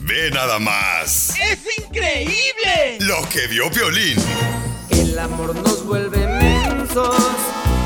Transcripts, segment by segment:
Ve nada más. ¡Es increíble! Lo que vio Violín. El amor nos vuelve mensos.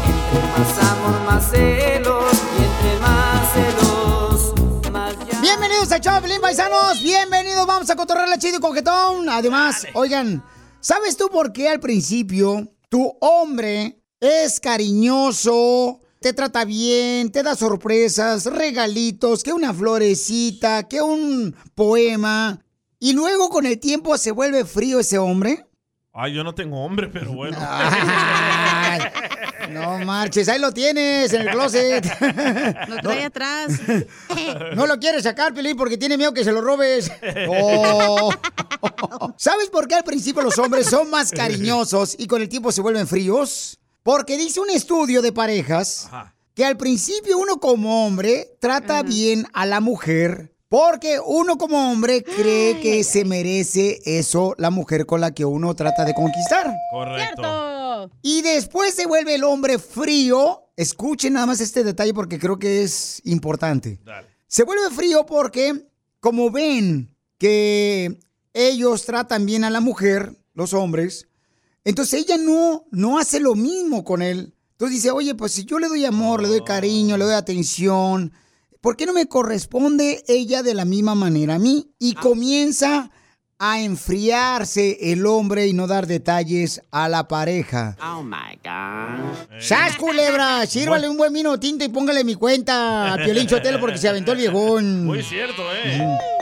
Entre más amor, más celos. Y entre más celos, más ya. Bienvenidos a Chaplin, paisanos. Bienvenidos, vamos a cotorrear la chido y coquetón. Además, oigan, ¿sabes tú por qué al principio tu hombre es cariñoso? Te trata bien, te da sorpresas, regalitos, que una florecita, que un poema. Y luego con el tiempo se vuelve frío ese hombre. Ay, yo no tengo hombre, pero bueno. Ay, no marches, ahí lo tienes en el closet. Lo trae atrás. No lo quieres sacar, Pilín, porque tiene miedo que se lo robes. Oh. ¿Sabes por qué al principio los hombres son más cariñosos y con el tiempo se vuelven fríos? Porque dice un estudio de parejas que al principio uno como hombre trata bien a la mujer porque uno como hombre cree que se merece eso la mujer con la que uno trata de conquistar. Correcto. Y después se vuelve el hombre frío. Escuchen nada más este detalle porque creo que es importante. Se vuelve frío porque, como ven que ellos tratan bien a la mujer, los hombres, entonces ella no, no hace lo mismo con él. Entonces dice, oye, pues si yo le doy amor, le doy cariño, le doy atención, ¿por qué no me corresponde ella de la misma manera a mí? Y comienza a enfriarse el hombre y no dar detalles a la pareja. Oh my God. ¡Sas, culebra! Sírvale un buen vino tinto y póngale mi cuenta a Piolín Chotelo porque se aventó el viejón. Muy cierto, ¿eh?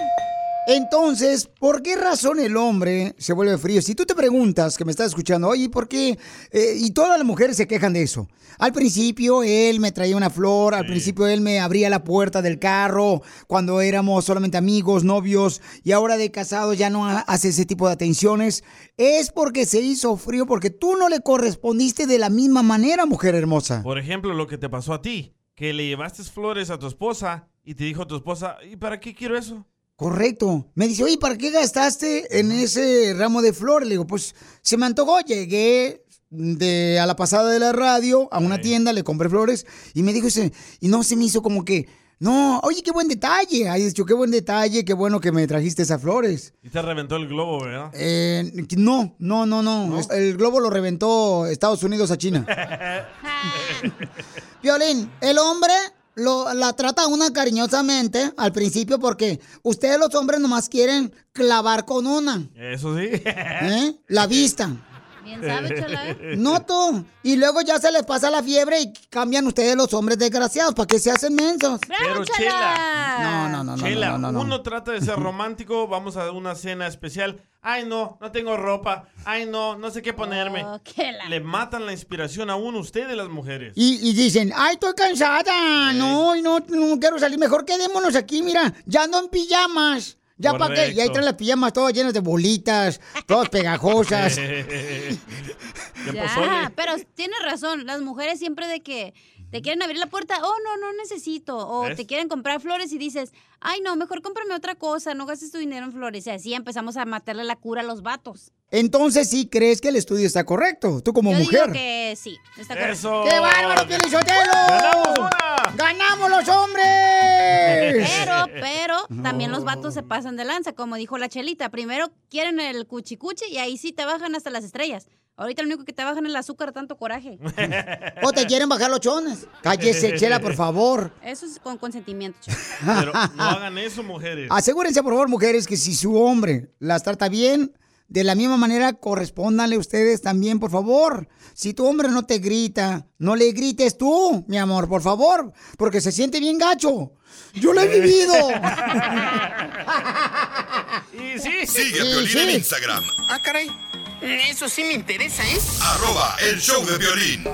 Entonces, ¿por qué razón el hombre se vuelve frío? Si tú te preguntas, que me estás escuchando, oye, ¿por qué? Eh, y todas las mujeres se quejan de eso. Al principio él me traía una flor, al principio él me abría la puerta del carro cuando éramos solamente amigos, novios, y ahora de casado ya no ha- hace ese tipo de atenciones. Es porque se hizo frío, porque tú no le correspondiste de la misma manera, mujer hermosa. Por ejemplo, lo que te pasó a ti, que le llevaste flores a tu esposa y te dijo tu esposa, ¿y para qué quiero eso? Correcto. Me dice, oye, ¿para qué gastaste en ese ramo de flores? Le digo, pues se me antojó, llegué de, a la pasada de la radio a una tienda, le compré flores y me dijo, ese, y no se me hizo como que, no, oye, qué buen detalle. Ay, dicho, qué buen detalle, qué bueno que me trajiste esas flores. Y te reventó el globo, ¿verdad? Eh, no, no, no, no, El globo lo reventó Estados Unidos a China. Violín, el hombre lo, la trata una cariñosamente al principio porque ustedes los hombres nomás quieren clavar con una, Eso sí. ¿eh? La vista. Bien sabe, chala, ¿eh? No tú. Y luego ya se les pasa la fiebre y cambian ustedes los hombres desgraciados. ¿Para qué se hacen mensos? Pero Chela. No, no, no, no, Chela, no, no, no. uno trata de ser romántico, vamos a una cena especial. Ay, no, no tengo ropa. Ay, no, no sé qué ponerme. Oh, qué la- Le matan la inspiración a uno ustedes las mujeres. Y, y dicen, ay, estoy cansada, no, y no, no quiero salir, mejor quedémonos aquí, mira, ya ando en pijamas. ¿Ya para qué? Y ahí traen las pijamas todas llenas de bolitas, todas pegajosas. Ya, pero tienes razón. Las mujeres siempre de que te quieren abrir la puerta, oh, no, no necesito. O ¿Ves? te quieren comprar flores y dices, ay, no, mejor cómprame otra cosa, no gastes tu dinero en flores. Y así empezamos a matarle la cura a los vatos. Entonces sí crees que el estudio está correcto, tú como Yo mujer. digo que sí, está correcto. Eso. ¡Qué bárbaro, Pielichotelo! ¡Ganamos una! ¡Ganamos los hombres! Pero, pero, también los vatos se pasan de lanza, como dijo la chelita. Primero quieren el cuchicuchi y ahí sí te bajan hasta las estrellas. Ahorita lo único que te bajan es el azúcar, tanto coraje. ¿O te quieren bajar los chones? Cállese, Chela, por favor. Eso es con consentimiento, chela. Pero no hagan eso, mujeres. Asegúrense, por favor, mujeres, que si su hombre las trata bien, de la misma manera correspóndanle ustedes también, por favor. Si tu hombre no te grita, no le grites tú, mi amor, por favor, porque se siente bien gacho. Yo lo he vivido. Y sí. Sigue a Sí, Piolín en sí. Instagram. Ah, caray. Eso sí me interesa, ¿eh? Arroba el show de violín.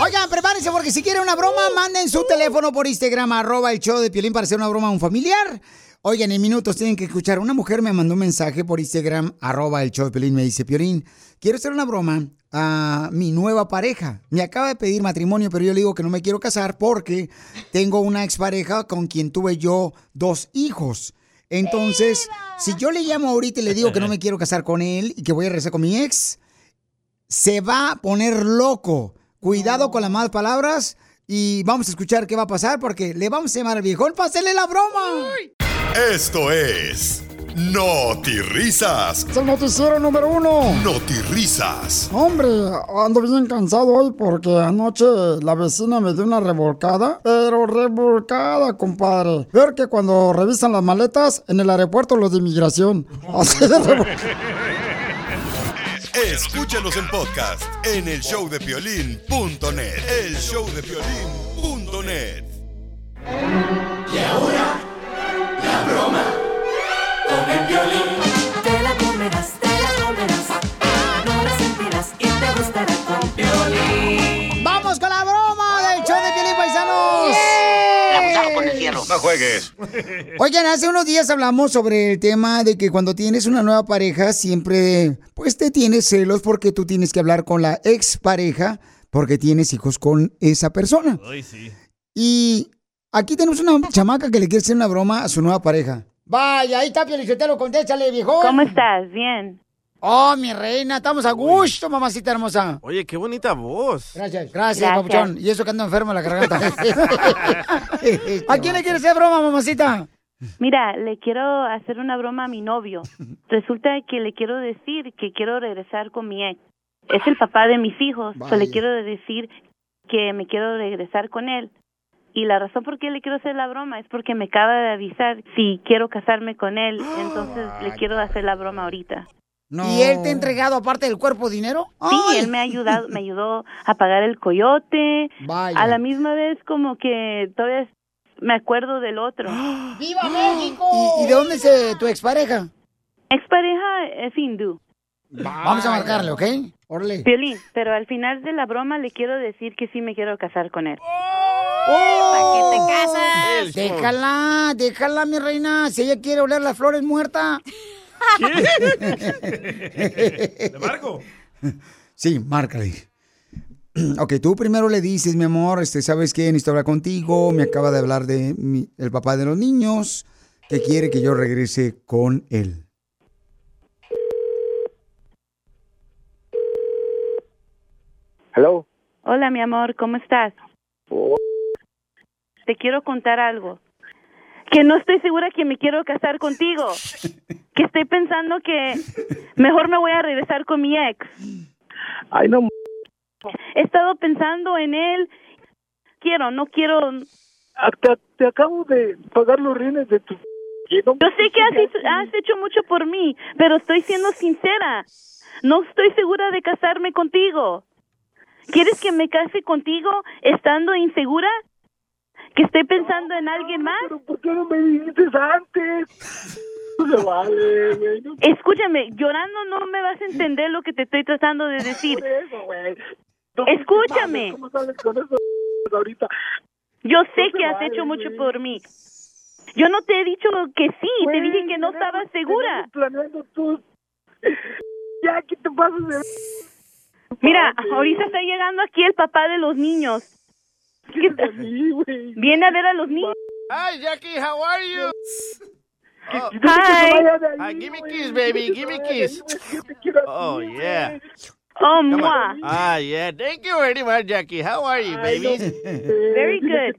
Oigan, prepárense porque si quieren una broma, manden su teléfono por Instagram, arroba el show de Piolín para hacer una broma a un familiar. Oigan, en minutos tienen que escuchar. Una mujer me mandó un mensaje por Instagram, arroba el show de Piolín. Me dice, Piolín, quiero hacer una broma a mi nueva pareja. Me acaba de pedir matrimonio, pero yo le digo que no me quiero casar porque tengo una expareja con quien tuve yo dos hijos. Entonces, si yo le llamo ahorita y le digo que no me quiero casar con él y que voy a regresar con mi ex, se va a poner loco. Cuidado con las malas palabras y vamos a escuchar qué va a pasar porque le vamos a llamar al viejón para hacerle la broma. Esto es Risas. Es el noticiero número uno. Risas. Hombre, ando bien cansado hoy porque anoche la vecina me dio una revolcada, pero revolcada, compadre. Peor que cuando revisan las maletas en el aeropuerto los de inmigración. Así de Escúchanos en podcast en el showdepiolín.net. El showdepiolín.net. Y ahora, broma con el violín. Te la comerás, te la comerás. No la sentirás y te gustará con violín. ¡Vamos con la broma del show de Piolín Paisanos! No juegues. Oigan, hace unos días hablamos sobre el tema de que cuando tienes una nueva pareja siempre pues te tienes celos porque tú tienes que hablar con la expareja porque tienes hijos con esa persona. Ay, sí. Y aquí tenemos una chamaca que le quiere hacer una broma a su nueva pareja. Vaya, ahí está Piolichotelo, contéstale, viejo. ¿Cómo estás? Bien. Oh, mi reina, estamos a gusto, mamacita hermosa. Oye, qué bonita voz. Gracias, gracias, Gracias. papuchón. Y eso que ando enfermo en la garganta. ¿A quién le quieres hacer broma, mamacita? Mira, le quiero hacer una broma a mi novio. Resulta que le quiero decir que quiero regresar con mi ex. Es el papá de mis hijos. So, le Vaya. quiero decir que me quiero regresar con él. Y la razón por qué le quiero hacer la broma es porque me acaba de avisar si quiero casarme con él. Entonces le quiero hacer la broma ahorita. ¿Y él te ha entregado aparte del cuerpo dinero? Sí, Ay. él me ha ayudado, me ayudó a pagar el coyote. Vaya. A la misma vez como que todavía me acuerdo del otro. ¡Viva México! ¿Y, y de dónde es eh, tu expareja? Expareja es hindú. Vamos a marcarle, ¿ok? Orle. Violín, pero al final de la broma le quiero decir que sí me quiero casar con él. ¿Para qué te casas? Déjala, déjala, mi reina. Si ella quiere oler las flores muertas. ¿Le marco? Sí, márcale. Ok, tú primero le dices, mi amor, este, ¿sabes qué? Necesito hablar contigo. Me acaba de hablar de mi- el papá de los niños que quiere que yo regrese con él. Hello. Hola, mi amor, ¿cómo estás? Te quiero contar algo. Que no estoy segura que me quiero casar contigo. Que estoy pensando que mejor me voy a regresar con mi ex. Ay, no. He estado pensando en él. Quiero, no quiero. Te, te acabo de pagar los rines de tu. no- Yo sé que has hecho, has hecho mucho por mí, pero estoy siendo sincera. No estoy segura de casarme contigo. ¿Quieres que me case contigo estando insegura? ¿Que esté pensando en alguien más? ¿Pero por qué no me dijiste antes? No se vale, güey. No Escúchame, llorando no me vas a entender lo que te estoy tratando de decir. por eso, güey. No, Escúchame. ¿Cómo sales con eso ahorita? Yo sé que has vale, hecho mucho güey. por mí. Yo no te he dicho que sí, te dije que no tenemos- estaba segura. planeando tú. Ya, ¿qué te pasas de...? Mira, ahorita está llegando aquí el papá de los niños. ¿Qué de mí, güey? Viene a ver a los niños. Hi, Jackie, how are you? Oh, Hi. Ah, give me kiss, baby, give me kiss. Oh, yeah. Oh, mua. Ah, yeah. Thank you very much, Jackie. How are you, baby? Very good.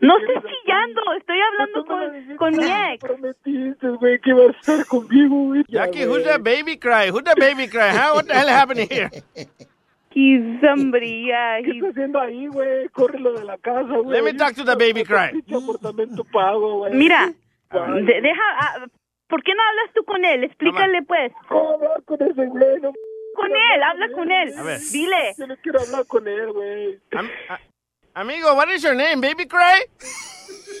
No estés chillando, estoy hablando con, con mi ex. Prometiste, güey, que ibas a estar conmigo, güey. Jackie, who's that baby cry? Who's that baby cry? Huh? What the hell happened here? He's somebody, yeah. ¿Qué He's... estás haciendo ahí, güey? Córrelo de la casa, güey. Let me talk to the baby cry. Apartamento pago, güey. Mira, de- deja... ah, ¿Por qué no hablas tú con él? Explícale, pues. ¿Cómo hablar con ese güey? No, Con él, habla con él. A ver. Dile. yo no quiero hablar con él, güey. Am- amigo, what is your name? Baby cry?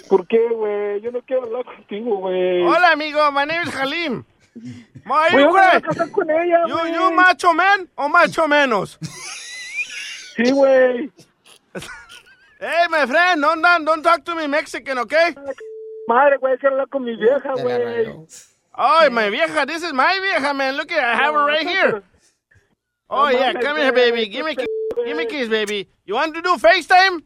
¿Por qué, güey? Yo no quiero hablar contigo, güey. Hola, amigo. My name is Halim. Why Güey, you casar con ella, You, güey. you macho man o macho menos? Sí, güey. Hey, my friend, don't, don't, don't talk to me Mexican, okay? Madre, güey, quiero hablar con mi vieja, güey. Oh, my vieja, this is my vieja, man. Look at, I have her right here. Oh, yeah, come here, baby. Give me, ki- give me a kiss, baby. You want to do FaceTime?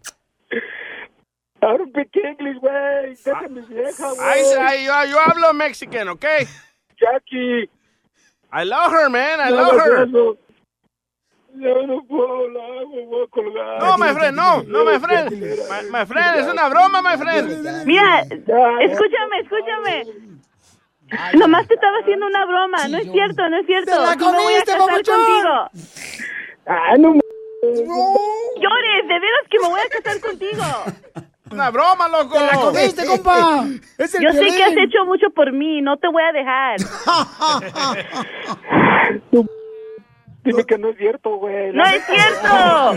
I don't speak English, güey. Deja a mi vieja, I, güey. I, yo, yo hablo Mexican, okay? Jackie. I love her, man. I no love her. Ya no puedo hablar, me voy a colgar. No, my friend, no, no, my friend. My, my friend, es una broma, my friend. Mira, escúchame, escúchame. Nomás te estaba haciendo una broma. No es cierto, no es cierto. ¡Te la Sí me voy a comiste, casar contigo. Ah, no, Llores, de veras que me voy a casar contigo. Una broma, loco. ¡Te la comiste, compa! Es el Yo sé que has hecho mucho por mí, no te voy a dejar. Dime que no es cierto, güey. ¡No es cierto!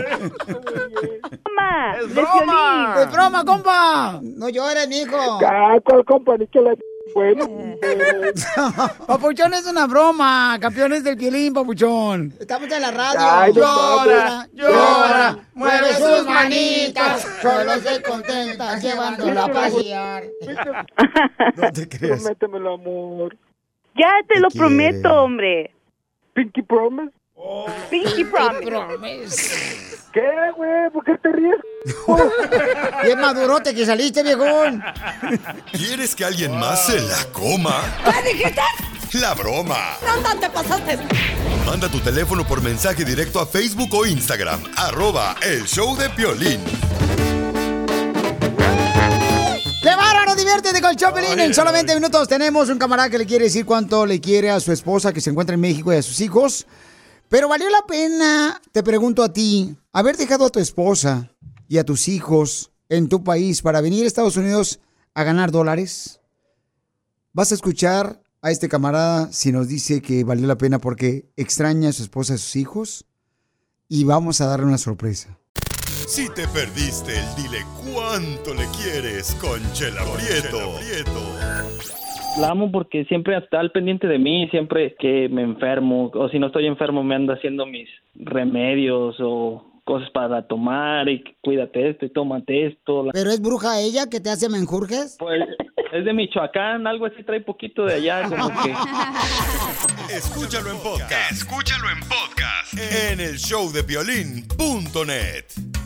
Broma, Es de broma. ¡Es broma, compa! No llores, mijo. Ah, ¿cuál compa? Ni que la... Bueno, Papuchón es una broma. Campeones del Piolín, papuchón. Estamos en la radio. Ay, llora, llora, mueve sus manitas. Solo se contenta llevándolo a pasear. No te creas. prométeme el amor. Ya te lo quiere. prometo, hombre. Pinky Promise. Pinky promise. ¿Qué, güey? ¿Por qué te ríes? Bien madurote que saliste, viejón. ¿Quieres que alguien más se la coma? ¿Qué dijiste? La broma. ¿Dónde te pasaste? Manda tu teléfono por mensaje directo a Facebook o Instagram. Arroba el show de Piolín. ¡Qué bárbaro! Diviértete con el Chopelín. En solamente minutos tenemos un camarada que le quiere decir cuánto le quiere a su esposa que se encuentra en México y a sus hijos. Pero valió la pena, te pregunto a ti, haber dejado a tu esposa y a tus hijos en tu país para venir a Estados Unidos a ganar dólares. Vas a escuchar a este camarada si nos dice que valió la pena porque extraña a su esposa y a sus hijos. Y vamos a darle una sorpresa. Si te perdiste el dile cuánto le quieres con Chela Prieto. La amo porque siempre está al pendiente de mí, siempre que me enfermo o si no estoy enfermo me anda haciendo mis remedios o cosas para tomar y cuídate esto y tómate esto. ¿Pero es bruja ella que te hace menjurjes? Pues es de Michoacán, algo así trae poquito de allá, como que... Escúchalo en podcast. Escúchalo en podcast. En el show de Piolín.net.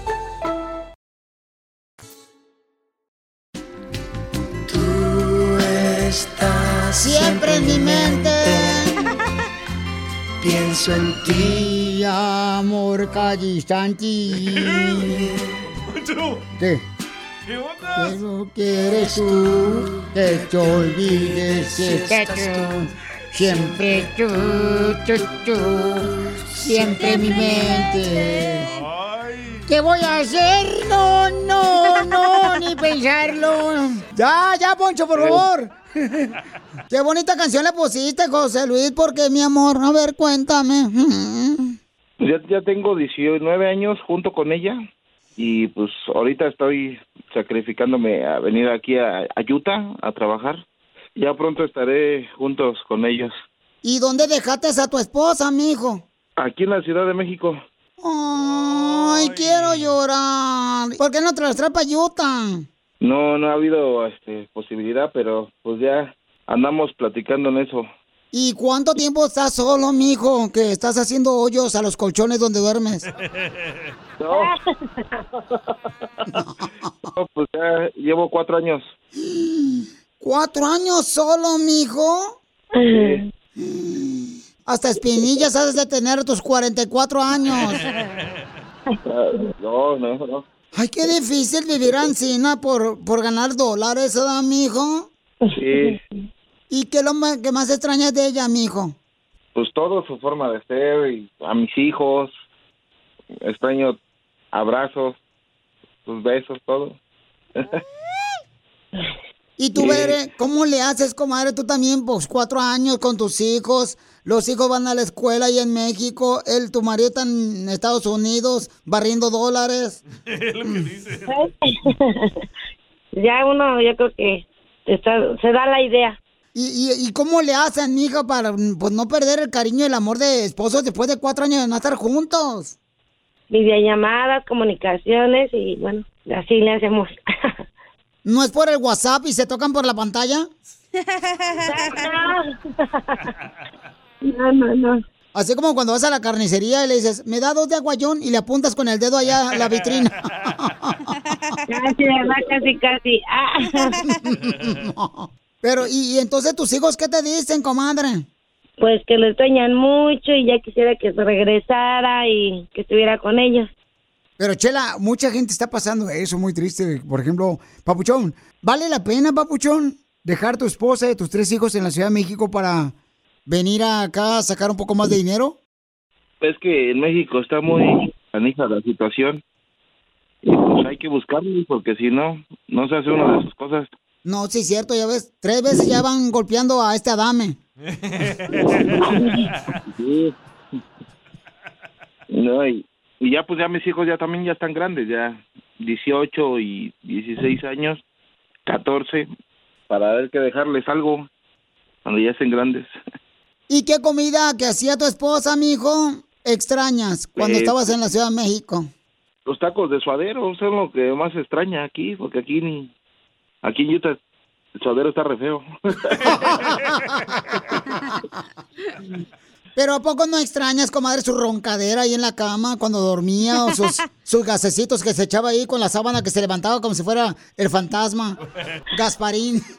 Pienso en ti, amor callistanti. ¿Qué? Que no quieres tú que te olvides que tú. Siempre tú, tú, tú, siempre en mi mente. ¿Qué voy a hacer? No, no, no. pensarlo. Ya, ya, Poncho, por favor. Qué bonita canción le pusiste, José Luis, porque mi amor, a ver, cuéntame. Ya, ya tengo 19 años junto con ella y pues ahorita estoy sacrificándome a venir aquí a, a Utah a trabajar. Ya pronto estaré juntos con ellos. ¿Y dónde dejaste a tu esposa, mijo? Aquí en la Ciudad de México. Ay, quiero llorar. ¿Por qué no te las traes para Utah? No, no ha habido este, posibilidad, pero pues ya andamos platicando en eso. ¿Y cuánto tiempo estás solo, mijo? Que estás haciendo hoyos a los colchones donde duermes. No. No, pues ya llevo cuatro años. ¿Cuatro años solo, mijo? Hasta espinillas has de tener tus 44 años. Ah, No, no, no. Ay, qué difícil vivir Ancina por, por ganar dólares, ¿verdad, mijo? Sí, ¿Y qué es lo ma- que más extrañas de ella, mijo? pues todo su forma de ser y a mis hijos. Extraño abrazos, sus besos, todo. ¿Y tú, Sí. Bere, cómo le haces, comadre? Tú también, pues, cuatro años con tus hijos. Los hijos van a la escuela ahí en México. Él, tu marido está en Estados Unidos barriendo dólares. ya uno, yo creo que está- se da la idea. ¿Y, y, y cómo le hacen, mija, para pues, no perder el cariño y el amor de esposos después de cuatro años de no estar juntos? Videollamadas, comunicaciones y bueno, así le hacemos. ¿No es por el WhatsApp y se tocan por la pantalla? No, no, no. Así como cuando vas a la carnicería y le dices, me da dos de aguayón y le apuntas con el dedo allá a la vitrina. Casi. Casi, casi. Ah. Pero, ¿y, y entonces tus hijos qué te dicen, comadre? Pues que lo extrañan mucho y ya quisiera que se regresara y que estuviera con ellos. Pero, Chela, mucha gente está pasando eso, muy triste. Por ejemplo, Papuchón, ¿vale la pena, Papuchón, dejar tu esposa y tus tres hijos en la Ciudad de México para venir acá a sacar un poco más de dinero? Es que en México está muy canija la situación. Y pues hay que buscarlo porque si no, no se hace una de sus cosas. No, sí, es cierto, ya ves, tres veces ya van golpeando a este Adame. Sí. No, y, y ya pues ya mis hijos ya también ya están grandes, ya 18 y 16 años, 14, para ver que dejarles algo cuando ya estén grandes. ¿Y qué comida que hacía tu esposa, mijo, extrañas cuando Eh, estabas en la Ciudad de México? Los tacos de suadero son lo que más extraña aquí, porque aquí ni aquí en Utah el suadero está re feo. Pero ¿a poco no extrañas, comadre, su roncadera ahí en la cama cuando dormía o sus, sus gasecitos que se echaba ahí con la sábana que se levantaba como si fuera el fantasma? Gasparín.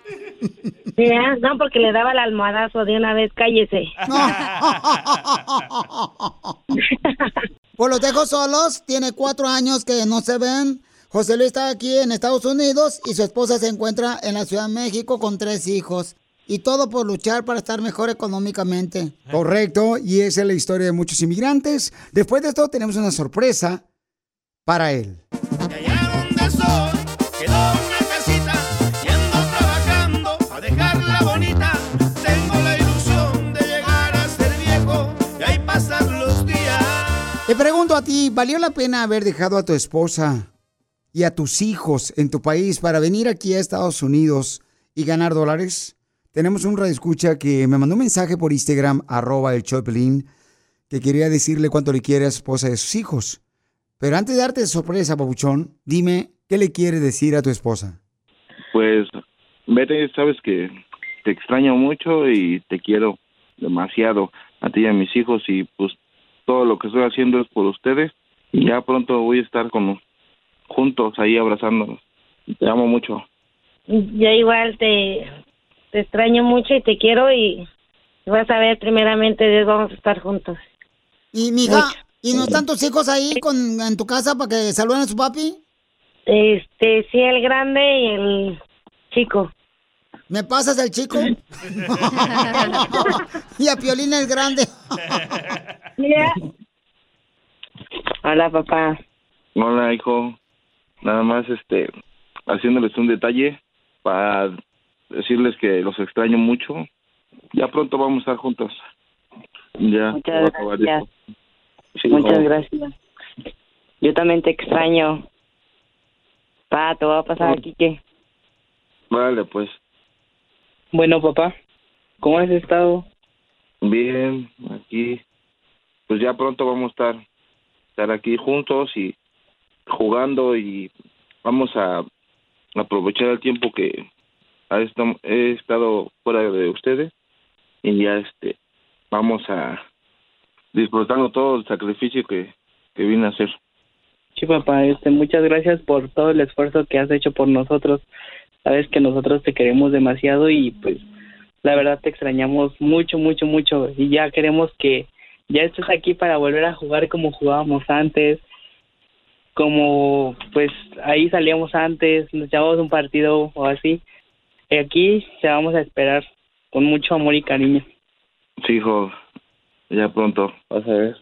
Ya, no, porque le daba el almohadazo de una vez, cállese. Pues los dejo solos, tiene cuatro años que no se ven. José Luis está aquí en Estados Unidos y su esposa se encuentra en la Ciudad de México con tres hijos. Y todo por luchar para estar mejor económicamente. Correcto, y esa es la historia de muchos inmigrantes. Después de esto tenemos una sorpresa para él. donde soy, quedó una casita y ando trabajando a dejarla bonita. Tengo la ilusión de llegar a ser viejo y ahí pasar los días. Te pregunto a ti, ¿valió la pena haber dejado a tu esposa y a tus hijos en tu país para venir aquí a Estados Unidos y ganar dólares? Tenemos un radioescucha que me mandó un mensaje por Instagram, arroba el Choplin, que quería decirle cuánto le quiere a su esposa y a sus hijos. Pero antes de darte sorpresa, papuchón, dime, ¿qué le quiere decir a tu esposa? Pues, vete, sabes que te extraño mucho y te quiero demasiado a ti y a mis hijos y pues todo lo que estoy haciendo es por ustedes y ya pronto voy a estar con juntos ahí abrazándonos. Te amo mucho. Yo igual te, te extraño mucho y te quiero y vas a ver, primeramente Dios, vamos a estar juntos. Y, mija, ¿y no están tus hijos ahí con, en tu casa para que saluden a su papi? Este, sí, el grande y el chico. ¿Me pasas el chico? y a Piolín el grande. Hola, papá. Hola, hijo. Nada más, este, haciéndoles un detalle para decirles que los extraño mucho. Ya pronto vamos a estar juntos. Ya. Muchas va a acabar gracias. Sí, Muchas no. gracias. Yo también te extraño. Pa, te voy a pasar aquí que. Vale, pues. Bueno, papá, ¿cómo has estado? Bien, aquí. Pues ya pronto vamos a estar, estar aquí juntos y jugando y vamos a aprovechar el tiempo que he estado fuera de ustedes y ya este vamos a disfrutando todo el sacrificio que, que vine a hacer. Sí, papá, este, muchas gracias por todo el esfuerzo que has hecho por nosotros. Sabes que nosotros te queremos demasiado y pues la verdad te extrañamos mucho, mucho, mucho y ya queremos que ya estés aquí para volver a jugar como jugábamos antes, como pues ahí salíamos antes, nos echábamos un partido o así. Y aquí te vamos a esperar con mucho amor y cariño. Sí, hijo, ya pronto vas a ver.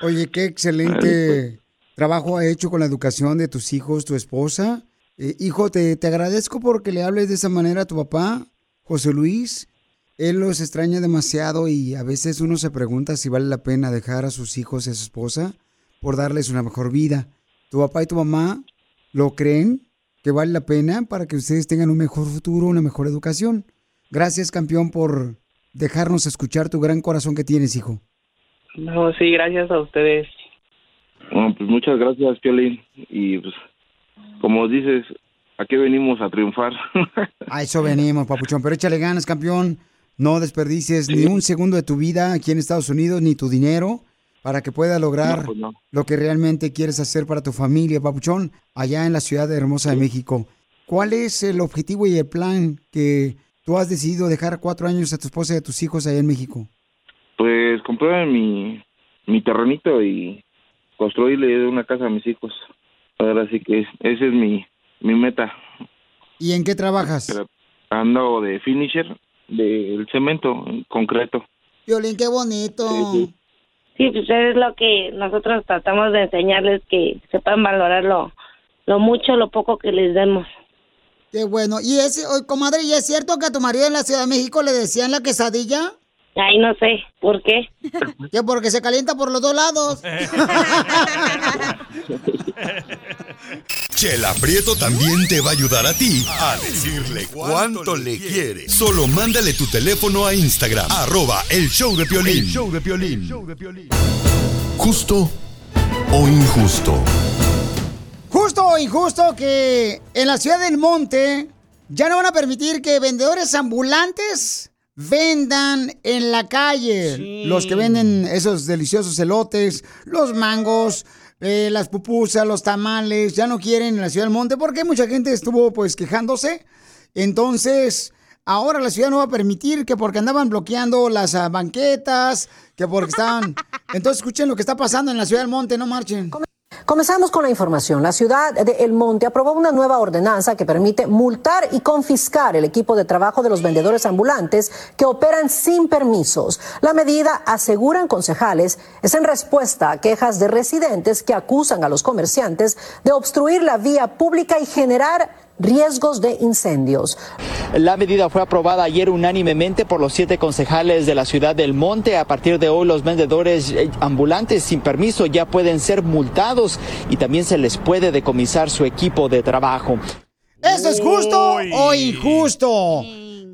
Oye, qué excelente trabajo ha hecho con la educación de tus hijos, tu esposa. Eh, hijo, te, te agradezco porque le hables de esa manera a tu papá, José Luis. Él los extraña demasiado y a veces uno se pregunta si vale la pena dejar a sus hijos y a su esposa por darles una mejor vida. ¿Tu papá y tu mamá lo creen que vale la pena para que ustedes tengan un mejor futuro, una mejor educación? Gracias, campeón, por dejarnos escuchar tu gran corazón que tienes, hijo. No, sí, gracias a ustedes. Bueno, pues muchas gracias, Piolín. Y pues, como dices, aquí venimos a triunfar. A eso venimos, papuchón. Pero échale ganas, campeón. No desperdicies ni un segundo de tu vida aquí en Estados Unidos, ni tu dinero, para que puedas lograr No, pues no. lo que realmente quieres hacer para tu familia, papuchón, allá en la ciudad hermosa de México. ¿Cuál es el objetivo y el plan que tú has decidido dejar cuatro años a tu esposa y a tus hijos allá en México? Pues compré mi, mi terrenito y construirle una casa a mis hijos. Ahora sí que es- esa es mi, mi meta. ¿Y en qué trabajas? Pero ando de finisher del cemento en concreto. Violín, qué bonito. Sí, pues es lo que nosotros tratamos de enseñarles que sepan valorar lo, mucho, lo poco que les demos. Qué bueno. ¿Y es, comadre, ¿y es cierto que a tu marido en la Ciudad de México le decían la quesadilla? Ay, no sé, ¿por qué? Que porque se calienta por los dos lados. Chela Prieto también te va a ayudar a ti a decirle cuánto le quiere. Solo mándale tu teléfono a Instagram, arroba el show de Piolín. El show de Piolín. Justo o injusto. Justo o injusto que en la ciudad del monte ya no van a permitir que vendedores ambulantes vendan en la calle. Los que venden esos deliciosos elotes, los mangos, eh, las pupusas, los tamales, ya no quieren en la ciudad del monte porque mucha gente estuvo pues quejándose. Entonces, ahora la ciudad no va a permitir que porque andaban bloqueando las ah, banquetas, que porque estaban... Entonces escuchen lo que está pasando en la ciudad del monte, no marchen. Comenzamos con la información. La ciudad de El Monte aprobó una nueva ordenanza que permite multar y confiscar el equipo de trabajo de los vendedores ambulantes que operan sin permisos. La medida, aseguran concejales, es en respuesta a quejas de residentes que acusan a los comerciantes de obstruir la vía pública y generar riesgos de incendios. La medida fue aprobada ayer unánimemente por los siete concejales de la ciudad del Monte. A partir de hoy, los vendedores eh, ambulantes sin permiso ya pueden ser multados y también se les puede decomisar su equipo de trabajo. ¿Eso es justo o injusto?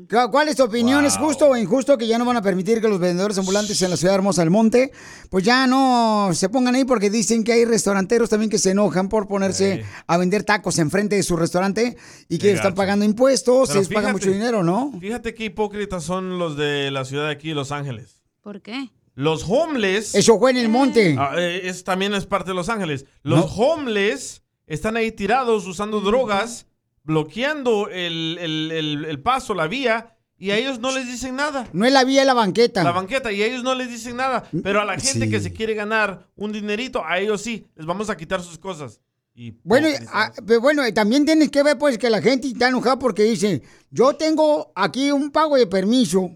¿Cu- ¿Cuál es tu opinión? ¿Es justo o injusto que ya no van a permitir que los vendedores ambulantes en la ciudad hermosa del monte, pues ya no se pongan ahí porque dicen que hay restauranteros también que se enojan por ponerse a vender tacos enfrente de su restaurante y que están pagando impuestos Pero y les pagan fíjate, mucho dinero, ¿no? Fíjate qué hipócritas son los de la ciudad de aquí, Los Ángeles. ¿Por qué? Los homeless. Eso fue en el monte. Ah, eh, es, también es parte de Los Ángeles. Los No. homeless están ahí tirados usando drogas, bloqueando el, el- el- el paso, la vía, y a ellos no les dicen nada. No es la vía, es la banqueta. La banqueta, y a ellos no les dicen nada. Pero a la gente Sí. que se quiere ganar un dinerito, a ellos sí, les vamos a quitar sus cosas. Y Bueno, y, ah, pero bueno, y también tienes que ver pues que la gente está enojada porque dice, yo tengo aquí un pago de permiso,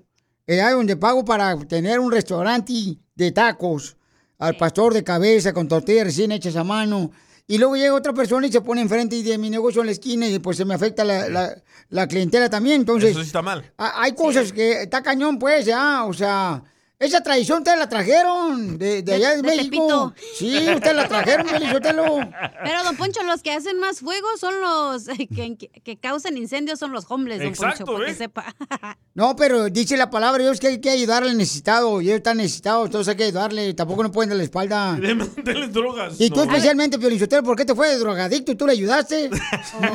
eh, ahí donde pago para tener un restaurante de tacos al pastor de cabeza con tortillas recién hechas a mano Y luego llega otra persona y se pone enfrente de mi negocio en la esquina y pues se me afecta la, la- la clientela también. Entonces, Eso sí está mal. a- hay cosas que está cañón, pues, ya, o sea, esa tradición ustedes la trajeron de, de allá de, de México. Tepito. Sí, ustedes la trajeron, Pelizotelo. Pero, don Poncho, los que hacen más fuego son los que, que- que causan incendios, son los hombres, don Exacto, Poncho, para ¿eh? que sepa. No, pero dice la palabra Dios que hay que ayudarle al necesitado. Y ellos están necesitados, entonces hay que ayudarle. Tampoco no pueden dar la espalda. Denle drogas. Y tú No. especialmente, Piolinsotelo, ¿por qué te fue de drogadicto y tú le ayudaste?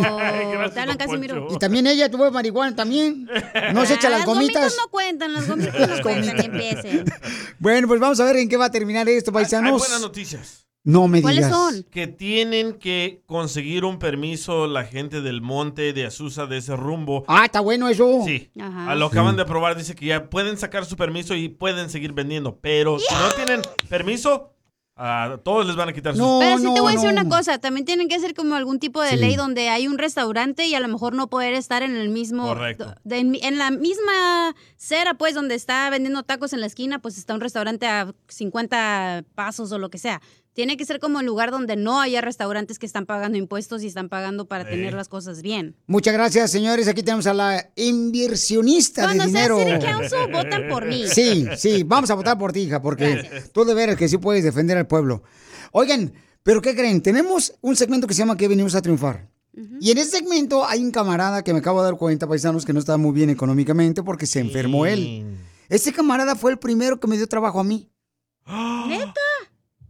Oh, Casimiro. Y también ella tuvo marihuana también. No se echa Ah, las gomitas. gomitas no cuentan, las gomitas no cuentan, ni empiecen. Bueno, pues vamos a ver en qué va a terminar esto, Hay paisanos. buenas noticias. No me digas. Que tienen que conseguir un permiso la gente del monte de Azusa de ese rumbo. Ah, está bueno eso. Sí. Ajá. A lo acaban de probar, dice que ya pueden sacar su permiso y pueden seguir vendiendo. Pero si no tienen permiso, a todos les van a quitar su Pero sí te voy a decir una cosa, también tienen que hacer como algún tipo de Sí. ley donde hay un restaurante y a lo mejor no poder estar en el mismo... Correcto. de- en, en la misma cera, pues, donde está vendiendo tacos en la esquina, pues está un restaurante a 50 pasos o lo que sea. Tiene que ser como el lugar donde no haya restaurantes que están pagando impuestos y están pagando para Sí. tener las cosas bien. Muchas gracias, señores. Aquí tenemos a la inversionista Cuando de sea dinero. City Council, votan por mí. Sí, sí, vamos a votar por ti, hija, porque tú de veras que sí puedes defender al pueblo. Oigan, ¿pero qué creen? Tenemos un segmento que se llama Que venimos a triunfar. Y en ese segmento hay un camarada que me acabo de dar cuenta, paisanos, que no está muy bien económicamente porque se enfermó él. Ese camarada fue el primero que me dio trabajo a mí. ¿Neta?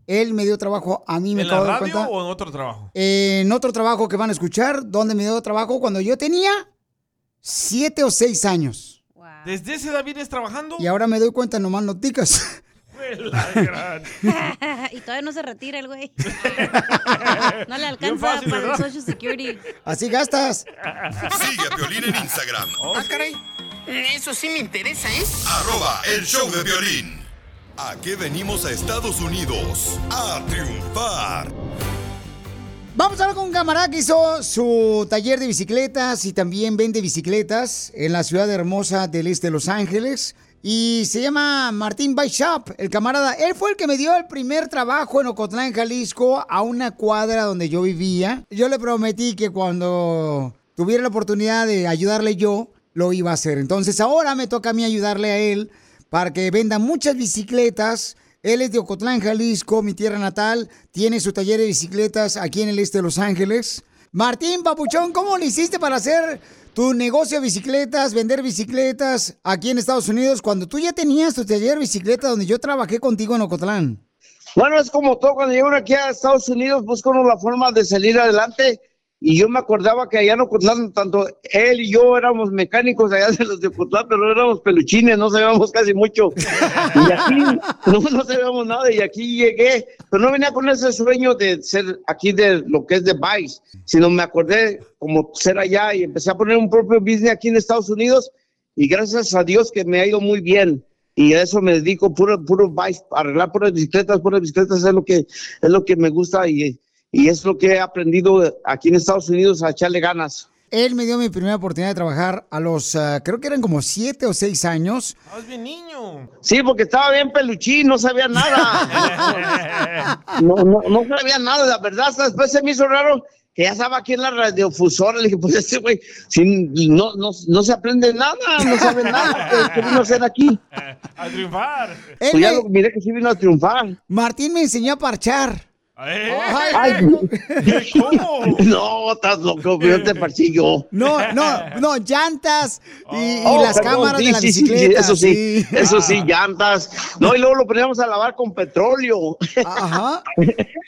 Él me dio trabajo a mí, me ¿En la acabo de dar radio cuenta. o en otro trabajo? en otro trabajo que van a escuchar, donde me dio trabajo cuando yo tenía siete o seis años. ¿Desde esa edad vienes trabajando? Y ahora me doy cuenta nomás noticas. Y todavía no se retira el güey. no le alcanza fácil, para el. Social Security. Así gastas. Sigue a Piolín en Instagram. Ah, caray. Eso sí me interesa, ¿eh? Arroba el show de violín. ¿A qué venimos a Estados Unidos? A triunfar. Vamos a hablar con un camarada que hizo su taller de bicicletas y también vende bicicletas en la ciudad hermosa del este de Los Ángeles. Y se llama Martín Bike Shop, el camarada. Él fue el que me dio el primer trabajo en Ocotlán, Jalisco, a una cuadra donde yo vivía. Yo le prometí que cuando tuviera la oportunidad de ayudarle yo, lo iba a hacer. Entonces ahora me toca a mí ayudarle a él para que venda muchas bicicletas. Él es de Ocotlán, Jalisco, mi tierra natal. Tiene su taller de bicicletas aquí en el este de Los Ángeles. Martín Papuchón, ¿cómo le hiciste para hacer tu negocio de bicicletas, vender bicicletas aquí en Estados Unidos cuando tú ya tenías tu taller de bicicleta donde yo trabajé contigo en Ocotlán? Bueno, es como todo, cuando llegan aquí a Estados Unidos buscan la forma de salir adelante y yo me acordaba que allá en Ocotlán, tanto él y yo éramos mecánicos allá de los de Ocotlán, pero éramos peluchines, no sabíamos casi mucho. Y aquí no, no sabíamos nada y aquí llegué, pero no venía con ese sueño de ser aquí de lo que es de Vice, sino me acordé como ser allá y empecé a poner un propio business aquí en Estados Unidos y gracias a Dios que me ha ido muy bien y a eso me dedico puro puro bike, arreglar puras bicicletas, puras bicicletas es lo que es lo que me gusta y, y es lo que he aprendido aquí en Estados Unidos a echarle ganas. Él me dio mi primera oportunidad de trabajar a los, ah, creo que eran como siete o seis años. Estabas bien niño. Sí, porque estaba bien peluchín, no sabía nada. No, no, no sabía nada, la verdad, hasta después se me hizo raro que ya estaba aquí en la radiofusora. Le dije, pues este güey, si no, no, no se aprende nada, no sabe nada. ¿Qué, qué vino a hacer aquí? A triunfar. Pues ya lo miré que sí vino a triunfar. Martín me enseñó a parchar. ¿Eh? Ay, No, estás loco, yo te parsillo. No, no, no, llantas y, y Oh, las perdón, cámaras sí, de la sí, sí, sí, bicicleta. eso sí, eso sí, llantas. No, y luego lo poníamos a lavar con petróleo. Ajá.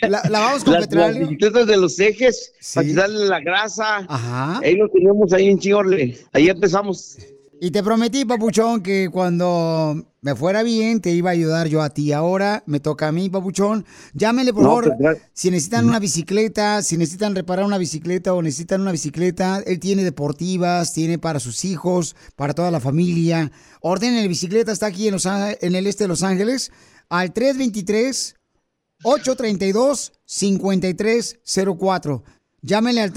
La- lavamos con las, petróleo. Las bicicletas de los ejes, para quitarle la grasa. Ajá. Ahí lo teníamos ahí en Chingorle. Ahí empezamos. Y te prometí, papuchón, que cuando me fuera bien te iba a ayudar yo a ti. Ahora me toca a mí, papuchón. Llámenle, por No, favor, pues, si necesitan una bicicleta, si necesitan reparar una bicicleta o necesitan una bicicleta. Él tiene deportivas, tiene para sus hijos, para toda la familia. Ordenen bicicleta, está aquí en, Los en el este de Los Ángeles, al 323 832-5304. Llámenle al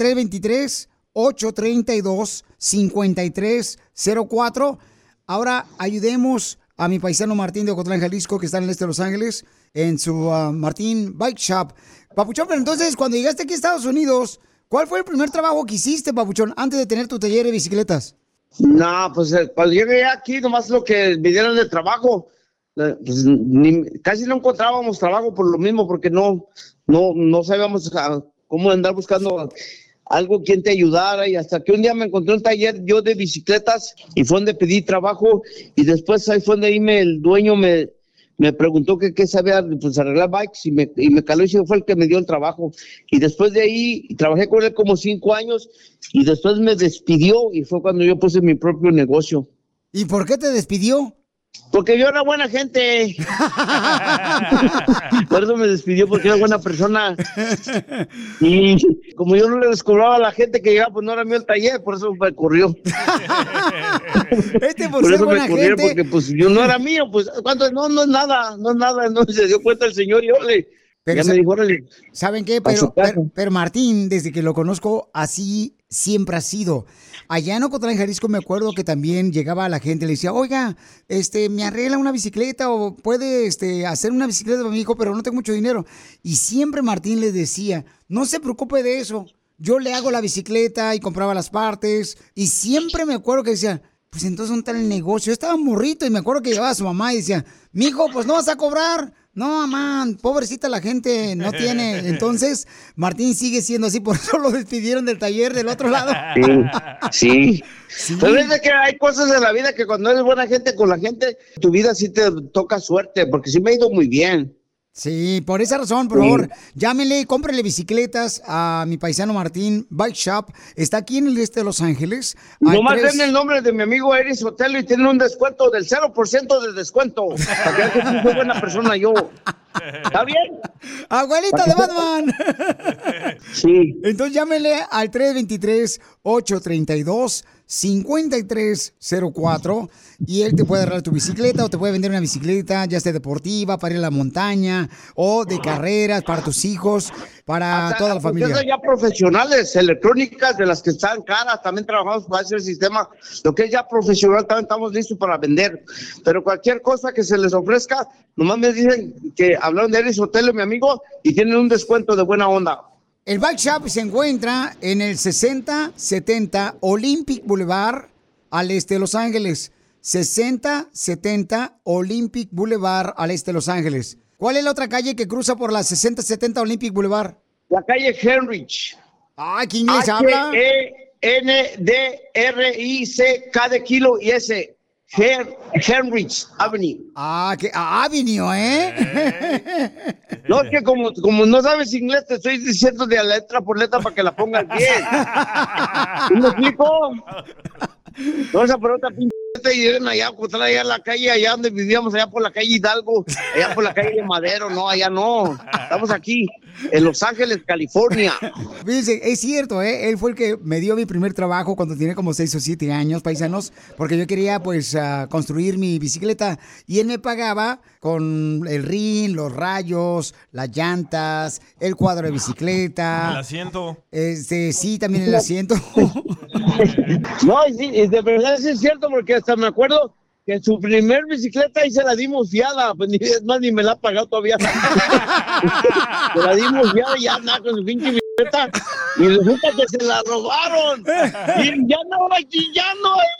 323-832-5304. Ahora ayudemos a mi paisano Martín de Ocotlán, Jalisco, que está en el este de Los Ángeles. en su ah, Martín Bike Shop. Papuchón, pero entonces, cuando llegaste aquí a Estados Unidos, ¿cuál fue el primer trabajo que hiciste, Papuchón, antes de tener tu taller de bicicletas? No, pues eh, cuando llegué aquí, nomás lo que me dieron de trabajo, eh, pues, casi no encontrábamos trabajo por lo mismo, porque no, no, no sabíamos ah, cómo andar buscando algo quien te ayudara y hasta que un día me encontré un taller yo de bicicletas y fue donde pedí trabajo y después ahí fue donde ahí me, el dueño me, me preguntó que qué sabía pues arreglar bikes y me, y me caló y fue el que me dio el trabajo y después de ahí trabajé con él como cinco años y después me despidió y fue cuando yo puse mi propio negocio. ¿Y por qué te despidió? Porque yo era buena gente. Por eso me despidió, porque era buena persona. Y como yo no le descobraba a la gente que llegaba, pues no era mío el taller, por eso me corrió. Este por, Por ser eso buena me corrieron, gente. porque pues yo no era mío, pues ¿cuánto? No, no es nada, no es nada, no se dio cuenta el señor y órale. Pero ya me dijo, órale. ¿Saben qué? Pero, pero, pero Martín, desde que lo conozco, así siempre ha sido. Allá en Ocotlán, Jalisco, me acuerdo que también llegaba la gente y le decía, oiga, este, me arregla una bicicleta o puede este, hacer una bicicleta para mi hijo, pero no tengo mucho dinero. Y siempre Martín les decía, no se preocupe de eso. Yo le hago la bicicleta y compraba las partes. Y siempre me acuerdo que decía, pues entonces ¿dónde está el negocio? Yo estaba morrito y me acuerdo que llevaba a su mamá y decía, mijo, pues no vas a cobrar. No, man, pobrecita la gente, no tiene. Entonces, Martín sigue siendo así, por eso lo despidieron del taller del otro lado. Sí, sí. Pero es de que hay cosas en la vida que cuando eres buena gente con la gente, tu vida sí te toca suerte, porque sí me ha ido muy bien. Sí, por esa razón, por Sí. favor, llámenle y cómprenle bicicletas a mi paisano Martín Bike Shop. Está aquí en el este de Los Ángeles. Nomás tres- den el nombre de mi amigo Eris Sotelo y tienen un descuento del 0% de descuento. Para que soy buena persona yo. ¿Está bien? Abuelita de Batman. Sí. Entonces llámenle al 323-832-5304 y él te puede agarrar tu bicicleta o te puede vender una bicicleta, ya sea deportiva, para ir a la montaña o de carreras para tus hijos, para toda la familia. Ustedes ya profesionales, electrónicas, de las que están caras, también trabajamos para ese sistema. Lo que es ya profesional, también estamos listos para vender. Pero cualquier cosa que se les ofrezca, nomás me dicen que hablaron de Eris Hotel, mi amigo, y tienen un descuento de buena onda. El Bike Shop se encuentra en el 6070 Olympic Boulevard al este de Los Ángeles. 6070 Olympic Boulevard al este de Los Ángeles. ¿Cuál es la otra calle que cruza por la 6070 Olympic Boulevard? La calle Henrich. Ay, ¿qué inglés habla? E H-E-N-D-R-I-C-K de kilo y S. Hen- Henrich Avenue. Ah, que Avenue, ¿eh? No, es que como, como no sabes inglés, te estoy diciendo de letra por letra para que la pongas bien. ¿Sí ¿Me explico? Vas a poner otra pinche y llegan allá, encontrar allá en la calle, allá donde vivíamos, allá por la calle Hidalgo, allá por la calle de Madero, no, allá no. Estamos aquí, en Los Ángeles, California. Es cierto, ¿eh? Él fue el que me dio mi primer trabajo cuando tenía como 6 o 7 años, paisanos, porque yo quería, pues, ah, construir mi bicicleta. Y él me pagaba con el rin, los rayos, las llantas, el cuadro de bicicleta. El asiento. Este, sí, también el asiento. No, y sí, y de verdad sí es cierto, porque hasta me acuerdo que su primer bicicleta ahí se la dimos fiada, pues ni, es más, ni me la ha pagado todavía. se la dimos fiada y ya anda con su pinche y resulta que se la robaron. Y ya ay, mi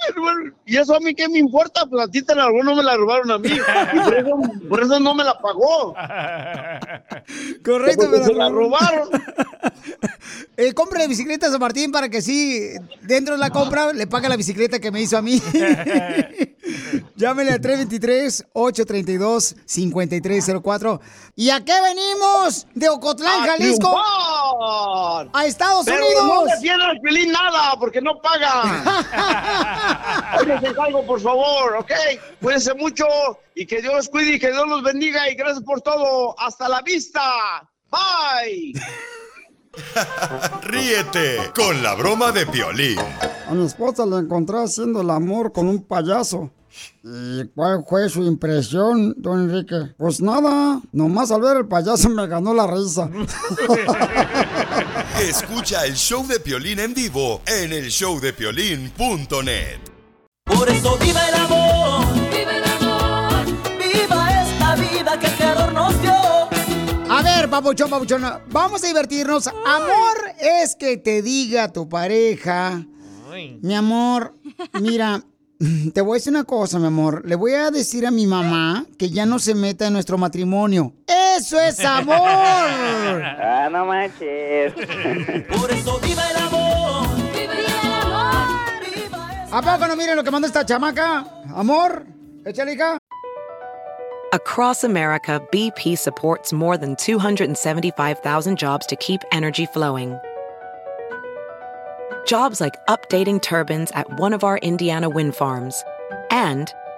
hermano. Y eso a mí qué me importa, pues a ti te la robó, no me la robaron a mí. Y por eso, por eso no me la pagó. Correcto, pero se la robaron. Eh, compre bicicletas a Martín para que sí, dentro de la compra, le pague la bicicleta que me hizo a mí. Llámele al 323-832-5304. ¿Y a qué venimos? De Ocotlán, ¡A Jalisco. A Estados Pero Unidos. no defiendan al Pelín nada, porque no pagan. Ahí les encargo, por favor, ¿ok? Cuídense mucho y que Dios los cuide y que Dios los bendiga y gracias por todo. Hasta la vista. Bye. Ríete con la broma de Piolín. A mi esposa la encontré haciendo el amor con un payaso. ¿Y cuál fue su impresión, don Enrique? Pues nada, nomás al ver el payaso me ganó la risa. Escucha el show de Piolín en vivo en el showdepiolín.net. Por eso viva el amor, viva el amor, viva esta vida que el Creador nos dio. papuchón, papuchón. Vamos a divertirnos. Amor es que te diga tu pareja. Mi amor, mira, te voy a decir una cosa, mi amor. Le voy a decir a mi mamá que ya no se meta en nuestro matrimonio. ¡Eso es amor! Ah, no manches. Por eso viva el amor. Viva el amor. ¿A poco no miren lo que manda esta chamaca? Amor, échale. Across America, BP supports more than 275,000 jobs to keep energy flowing. Jobs like updating turbines at one of our Indiana wind farms and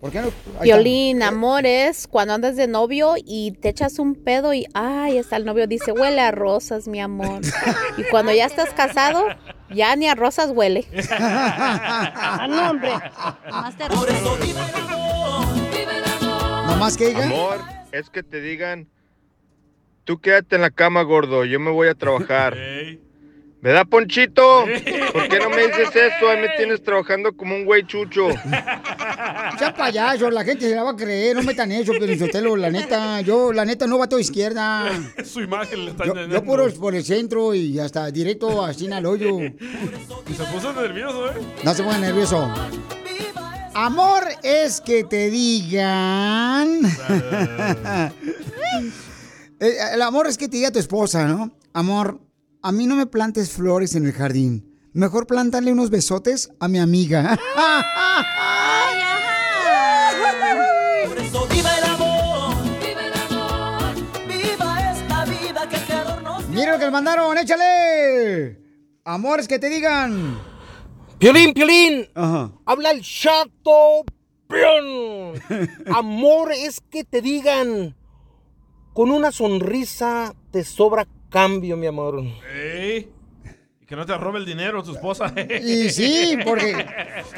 ¿Por qué no? Violín, amores, cuando andas de novio y te echas un pedo y, ay, hasta el novio dice, huele a rosas, mi amor. Y cuando ya estás casado, ya ni a rosas huele. Ah, no, hombre. ¿Nomás que diga? Amor, es que te digan, tú quédate en la cama, gordo, yo me voy a trabajar. ¿Verdad, Ponchito? ¿Por qué no me dices eso? Ahí me tienes trabajando como un güey chucho. Ya payaso, la gente se la va a creer, no metan eso, pero Sotelo, la neta, yo, la neta, no va a izquierda. Su imagen le está Yo, yo por, por el centro y hasta directo hoyo. Y se puso nervioso, ¿eh? No se pongan nervioso. Amor es que te digan. el, el amor es que te diga tu esposa, ¿no? Amor, a mí no me plantes flores en el jardín. Mejor plántale unos besotes a mi amiga. Por eso viva el amor. Viva el amor. Viva esta vida que el creador nos Mira lo que le mandaron, échale. Amor es que te digan. Piolín, Piolín. Habla el chato. Pion. Amor es que te digan. Con una sonrisa te sobra cambio, mi amor. Ey. Y que no te robe el dinero tu esposa. Y sí, porque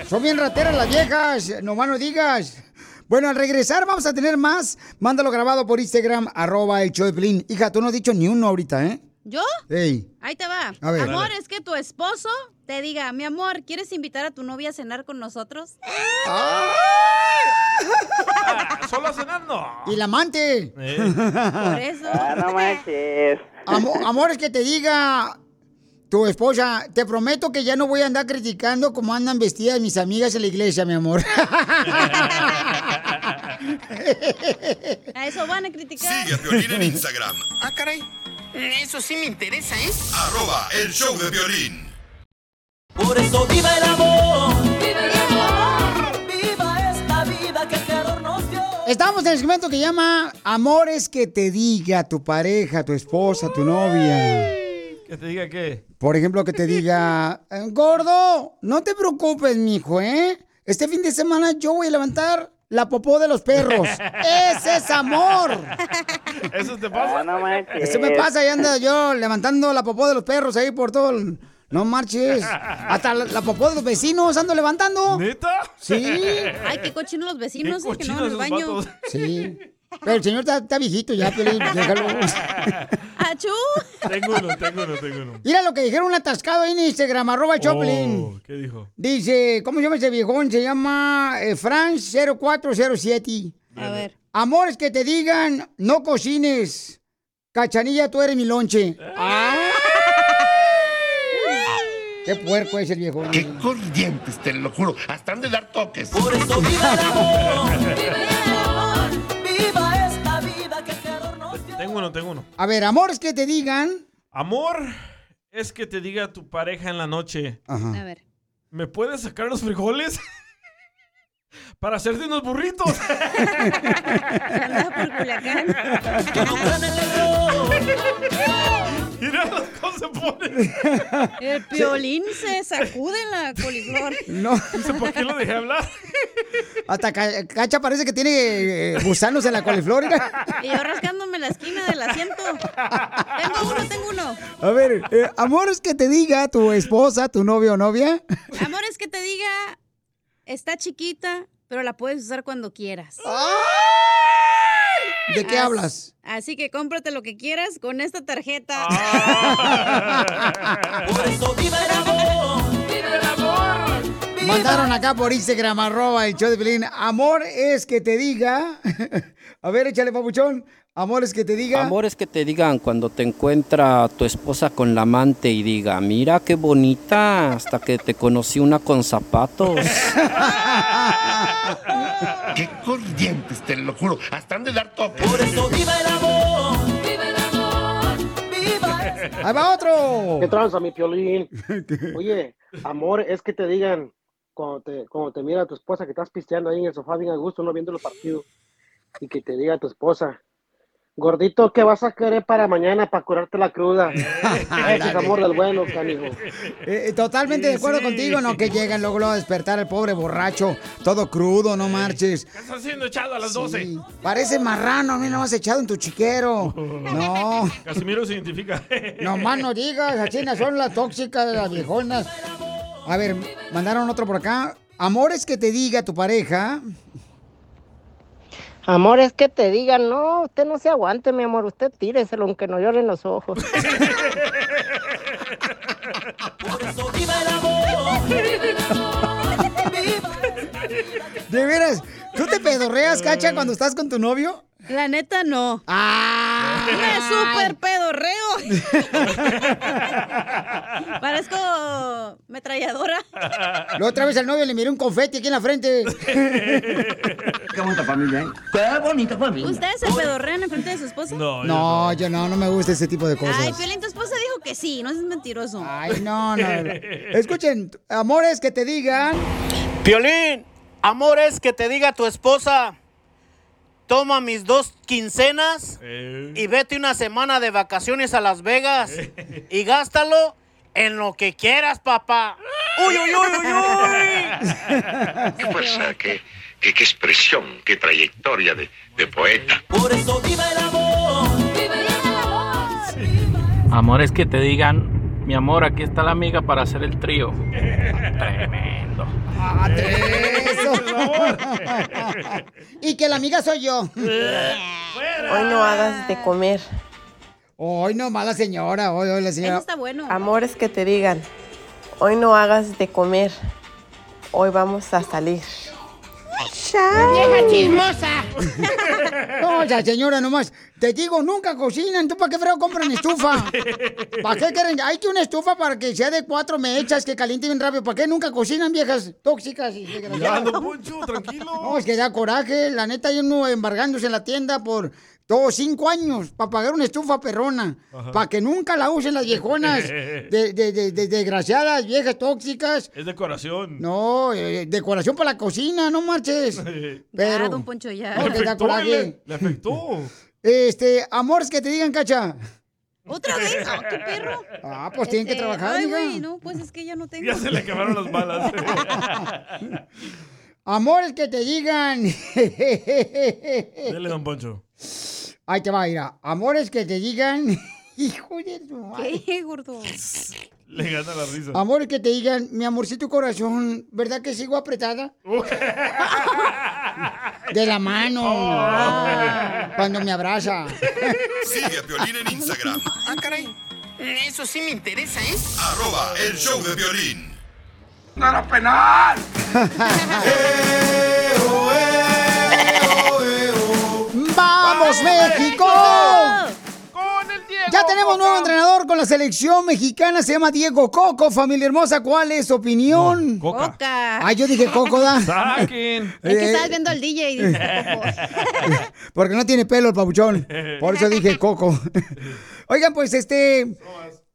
son bien rateras las viejas, nomás no digas. Bueno, al regresar vamos a tener más. Mándalo grabado por Instagram, arroba el show de Piolín. Hija, tú no has dicho ni uno ahorita, ¿eh? ¿Yo? Ey. Ahí te va. A ver. Amor, Dale. es que tu esposo te diga, mi amor, ¿quieres invitar a tu novia a cenar con nosotros? Ah. Solo a cenar, no. Y la amante. Por eso. Ah, no manches. Amo- amor, es que te diga tu esposa, te prometo que ya no voy a andar criticando cómo andan vestidas mis amigas en la iglesia, mi amor. A eso van a criticar. Sigue a Piolín en Instagram, Ah, caray. Eso sí me interesa, ¿eh? arroba el show de violín. Por eso viva el amor. Viva el amor. Viva esta vida que el creador nos dio. Estamos en el segmento que llama Amores que te diga tu pareja, tu esposa, tu novia. Que te diga qué. Por ejemplo, que te diga, "Eh, gordo, no te preocupes, mijo, ¿eh? Este fin de semana yo voy a levantar la popó de los perros. ¡Ese es amor! ¿Eso te pasa? Ah, no manches. Eso me pasa y anda yo levantando la popó de los perros ahí por todo el... No marches. Hasta la, la popó de los vecinos ando levantando. ¿Neta? Sí. Ay, qué cochinos los vecinos, Qué eh, que no van al baño. vatos. Sí. Pero el señor está, está viejito ya, pero déjalo. ¡Achú! Tengo uno, tengo uno, tengo uno. Mira lo que dijeron un atascado ahí en Instagram, arroba Choplin. Oh, ¿Qué dijo? Dice, ¿cómo se llama ese viejón? Se llama eh, Franz 0407. A ver. Amores que te digan, no cocines. Cachanilla, tú eres mi lonche. ¡Ay! ¡Qué puerco es el viejón! Qué corrientes, te lo juro. Hasta han de dar toques. Por eso viva el amor. Viva el amor. Viva esta vida que creador nos dio. Tengo uno, tengo uno. A ver, amores que te digan. Amor es que te diga tu pareja en la noche. Ajá. A ver. ¿Me puedes sacar los frijoles? Para hacerte unos burritos. Mira cómo se pone. El piolín se sacude en la coliflor. No. ¿Por qué lo dejé hablar? Hasta Ca- Cacha parece que tiene eh, gusanos en la coliflor. mira. Y yo rascándome la esquina del asiento. Tengo uno, tengo uno. A ver, eh, amor, es que te diga tu esposa, tu novio o novia. Amor, es que te diga, está chiquita, pero la puedes usar cuando quieras. ¿De qué As- hablas? Así que cómprate lo que quieras con esta tarjeta. Por eso viva el amor. Viva el amor. Mandaron acá por Instagram, arroba el show de Pelín. Amor es que te diga. A ver, échale, papuchón. Amor es que te diga. Amor es que te digan cuando te encuentra tu esposa con la amante y diga, mira qué bonita, hasta que te conocí una con zapatos. Qué corrientes, te lo juro. Hasta han de dar toques. Por eso viva el amor. Viva el amor. Viva. Ahí va otro. ¿Qué tranza, mi piolín? Oye, amor, es que te digan cuando te, cuando te mira tu esposa que estás pisteando ahí en el sofá bien a gusto, no viendo los partidos, y que te diga tu esposa, gordito, ¿qué vas a querer para mañana para curarte la cruda? Ese es amor del bueno, canijo. Eh, eh, totalmente de acuerdo contigo, ¿no? Que llegan luego, luego a despertar al pobre borracho, todo crudo, no marches. ¿Qué estás haciendo echado a las 12? Parece marrano, a mí no has echado en tu chiquero. No. Casimiro se identifica. No más no digas, así son las tóxicas, las viejonas. A ver, mandaron otro por acá. Amores que te diga tu pareja. Amor, es que te digan, no, usted no se aguante, mi amor, usted tíreselo aunque no lloren los ojos. Por eso viva el amor. Viva el amor. Viva. De veras, ¿tú te pedorreas, cacha, cuando estás con tu novio? La neta, no. ¡Ah! ¡Me super pedorreo! Parezco metralladora. La otra vez al novio le miré un confeti aquí en la frente. Qué bonita familia, ¿eh? Qué bonita familia. ¿Ustedes se pedorrean en frente de su esposa? No, yo no, no me gusta ese tipo de cosas. Ay, Piolín, tu esposa dijo que sí, no es mentiroso. Ay, no, no, no. Escuchen, amores que te digan. Piolín, amor es que te diga tu esposa, toma mis dos quincenas y vete una semana de vacaciones a Las Vegas y gástalo en lo que quieras, papá. ¡Uy, uy, uy, uy, uy! Qué fuerza, qué, qué, qué expresión, qué trayectoria de, de poeta. Por eso viva el amor. Viva el amor. Amor es que te digan, mi amor, aquí está la amiga para hacer el trío. Tremendo. Eso. y que la amiga soy yo. Hoy no hagas de comer. Hoy no, mala señora. Hoy, hoy la señora. Eso está bueno. Amores que te digan, hoy no hagas de comer. Hoy vamos a salir. ¡Vieja chismosa! No, ya señora, nomás. Te digo, nunca cocinan. ¿Tú para qué frego compran estufa? ¿Para qué quieren? Hay que una estufa para que sea de cuatro mechas, que caliente bien rápido. ¿Para qué nunca cocinan, viejas tóxicas y Ya, Poncho, tranquilo. No, es que da coraje. La neta, hay uno embargándose en la tienda por todos cinco años para pagar una estufa perrona. Para que nunca la usen las viejonas. De, de- de- de- desgraciadas, viejas tóxicas. Es decoración. No, eh, decoración para la cocina, no marches. Pero. Ya, don Poncho, ya. No, que da coraje. le, le afectó. Este, amores que te digan, cacha. ¿Otra vez? Ah, ¿Qué perro? Ah, pues tienen que Este, trabajar, Ay, güey, no, pues es que ya no tengo. Ya se le acabaron las balas. Amores que te digan. Dele, don Poncho. Ahí te va, mira. Amores que te digan. Hijo de su madre. ¿Qué, gordo? Le gana la risa. Amores que te digan, mi amorcito corazón, ¿verdad que sigo apretada? De la mano. Ah, Cuando me abraza. Sigue a Piolín en Instagram, Ah, caray. Eso sí me interesa, ¿eh? arroba el show de violín. ¡Nada penal! Tenemos nuevo entrenador con la selección mexicana, se llama Diego Coco. Familia hermosa, ¿cuál es su opinión? Coca. Ah, yo dije Coco, da. Saquen. Es que estabas viendo al DJ y dices, Porque no tiene pelo el pabuchón. Por eso dije Coco. Oigan, pues este.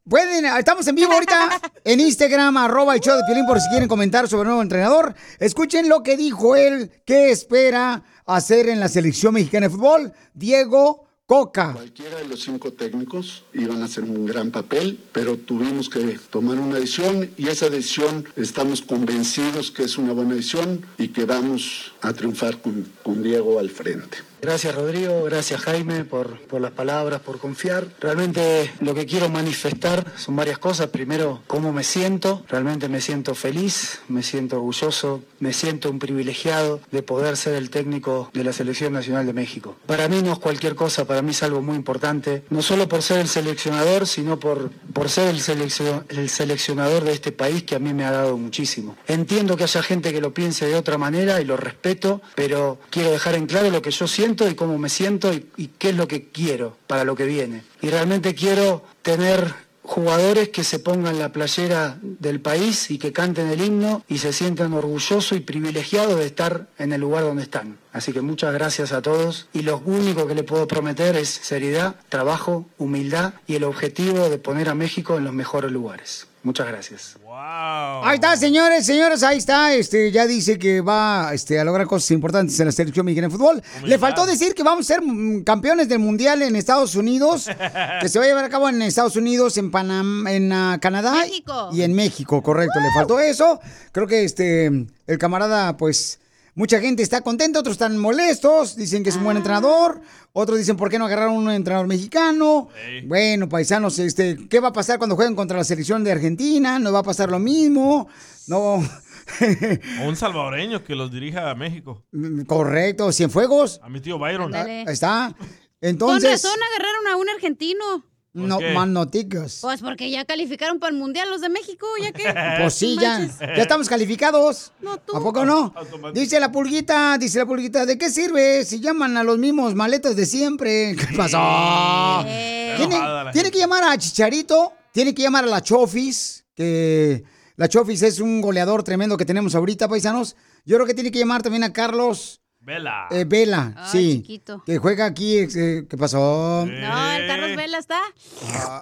Pueden, estamos en vivo ahorita en Instagram, arroba el show de Piolín, por si quieren comentar sobre el nuevo entrenador. Escuchen lo que dijo él, qué espera hacer en la selección mexicana de fútbol. Diego Coca. Cualquiera de los cinco técnicos iban a hacer un gran papel, pero tuvimos que tomar una decisión y esa decisión estamos convencidos que es una buena decisión y que vamos a triunfar con, con Diego al frente. Gracias Rodrigo, gracias Jaime por, por las palabras, por confiar. Realmente lo que quiero manifestar son varias cosas. Primero, cómo me siento. Realmente me siento feliz, me siento orgulloso, me siento un privilegiado de poder ser el técnico de la Selección Nacional de México. Para mí no es cualquier cosa, para mí es algo muy importante, no solo por ser el seleccionador, sino por, por ser el, seleccio- el seleccionador de este país que a mí me ha dado muchísimo. Entiendo que haya gente que lo piense de otra manera y lo respeto, pero quiero dejar en claro lo que yo siento y cómo me siento y, y qué es lo que quiero para lo que viene. Y realmente quiero tener jugadores que se pongan la playera del país y que canten el himno y se sientan orgullosos y privilegiados de estar en el lugar donde están. Así que muchas gracias a todos y lo único que le puedo prometer es seriedad, trabajo, humildad y el objetivo de poner a México en los mejores lugares. Muchas gracias. Ahí está, señores, señores, ahí está. Este ya dice que va este, a lograr cosas importantes en la selección mexicana de fútbol. Le faltó decir que vamos a ser mm, campeones del mundial en Estados Unidos, que se va a llevar a cabo en Estados Unidos, en Panamá, en ah, Canadá México. y en México, correcto. Le faltó eso. Creo que este el camarada, pues. Mucha gente está contenta, otros están molestos, dicen que es un buen entrenador, otros dicen por qué no agarraron un entrenador mexicano. Bueno, paisanos, este, ¿qué va a pasar cuando jueguen contra la selección de Argentina? ¿No va a pasar lo mismo? No. O un salvadoreño que los dirija a México. Correcto, Cienfuegos. A mi tío Byron. Ahí está. Con Entonces, razón agarraron a un argentino. No qué? más noticas. Pues porque ya calificaron para el mundial los de México, ya que. Pues sí, ya, Manches. ya estamos calificados. ¿A poco no? Dice la pulguita, dice la pulguita, ¿de qué sirve si llaman a los mismos maletas de siempre? ¿Qué pasó? Tiene, enojada la tiene que llamar a Chicharito, tiene que llamar a la Chofis, que la Chofis es un goleador tremendo que tenemos ahorita, paisanos. Yo creo que tiene que llamar también a Carlos Vela. eh, Vela, Ay, sí, chiquito. que juega aquí. eh, ¿Qué pasó? No, el Carlos Vela está.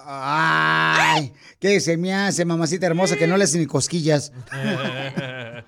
Ay, ¿qué se me hace, mamacita hermosa, que no le hacen ni cosquillas?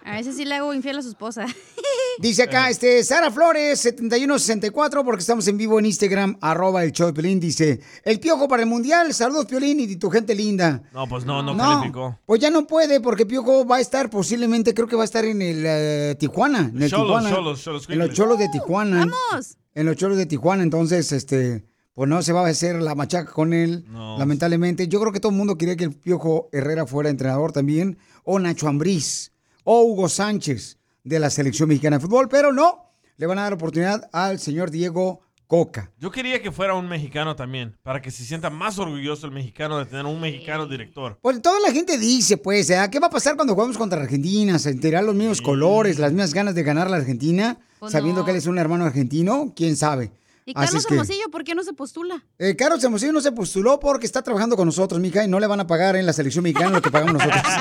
A veces sí le hago infiel a su esposa. Dice acá, este, Sara Flores, 7164, porque estamos en vivo en Instagram, arroba el show de Piolín, dice, el piojo para el mundial, saludos Piolín y tu gente linda. No, pues no, no, calificó. pues ya no puede, porque Piojo va a estar posiblemente, creo que va a estar en el eh, Tijuana, en el Cholos, Tijuana. Cholos, Cholos en los Quickles. cholos de Tijuana. ¡Vamos! En los cholos de Tijuana, entonces, este, pues no se va a hacer la machaca con él, No. lamentablemente. Yo creo que todo el mundo quería que el Piojo Herrera fuera entrenador también, o Nacho Ambriz, o Hugo Sánchez de la selección mexicana de fútbol, pero no, le van a dar oportunidad al señor Diego Coca. Yo quería que fuera un mexicano también, para que se sienta más orgulloso el mexicano de tener un mexicano director. Pues toda la gente dice, pues, ¿eh? ¿qué va a pasar cuando jugamos contra Argentina? ¿Se enterarán los mismos colores, las mismas ganas de ganar la Argentina? Pues sabiendo no. que él es un hermano argentino, quién sabe. ¿Y Así Carlos que- Hermosillo por qué no se postula? Eh, Carlos Hermosillo no se postuló porque está trabajando con nosotros, mija, y no le van a pagar en la selección mexicana lo que pagamos nosotros.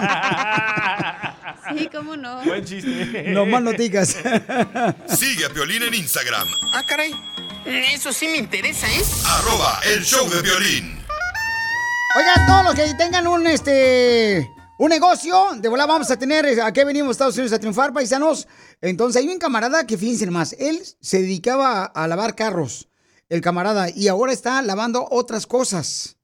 Sí, cómo no. Buen chiste. no más noticas. Sigue a Piolín en Instagram, Ah, caray. Eso sí me interesa, ¿eh? arroba el show de violín. Oigan, todos los que tengan un este un negocio, de volada vamos a tener, eh, ¿a qué venimos Estados Unidos a triunfar, paisanos? Entonces hay un camarada que fíjense más, él se dedicaba a lavar carros, el camarada, y ahora está lavando otras cosas.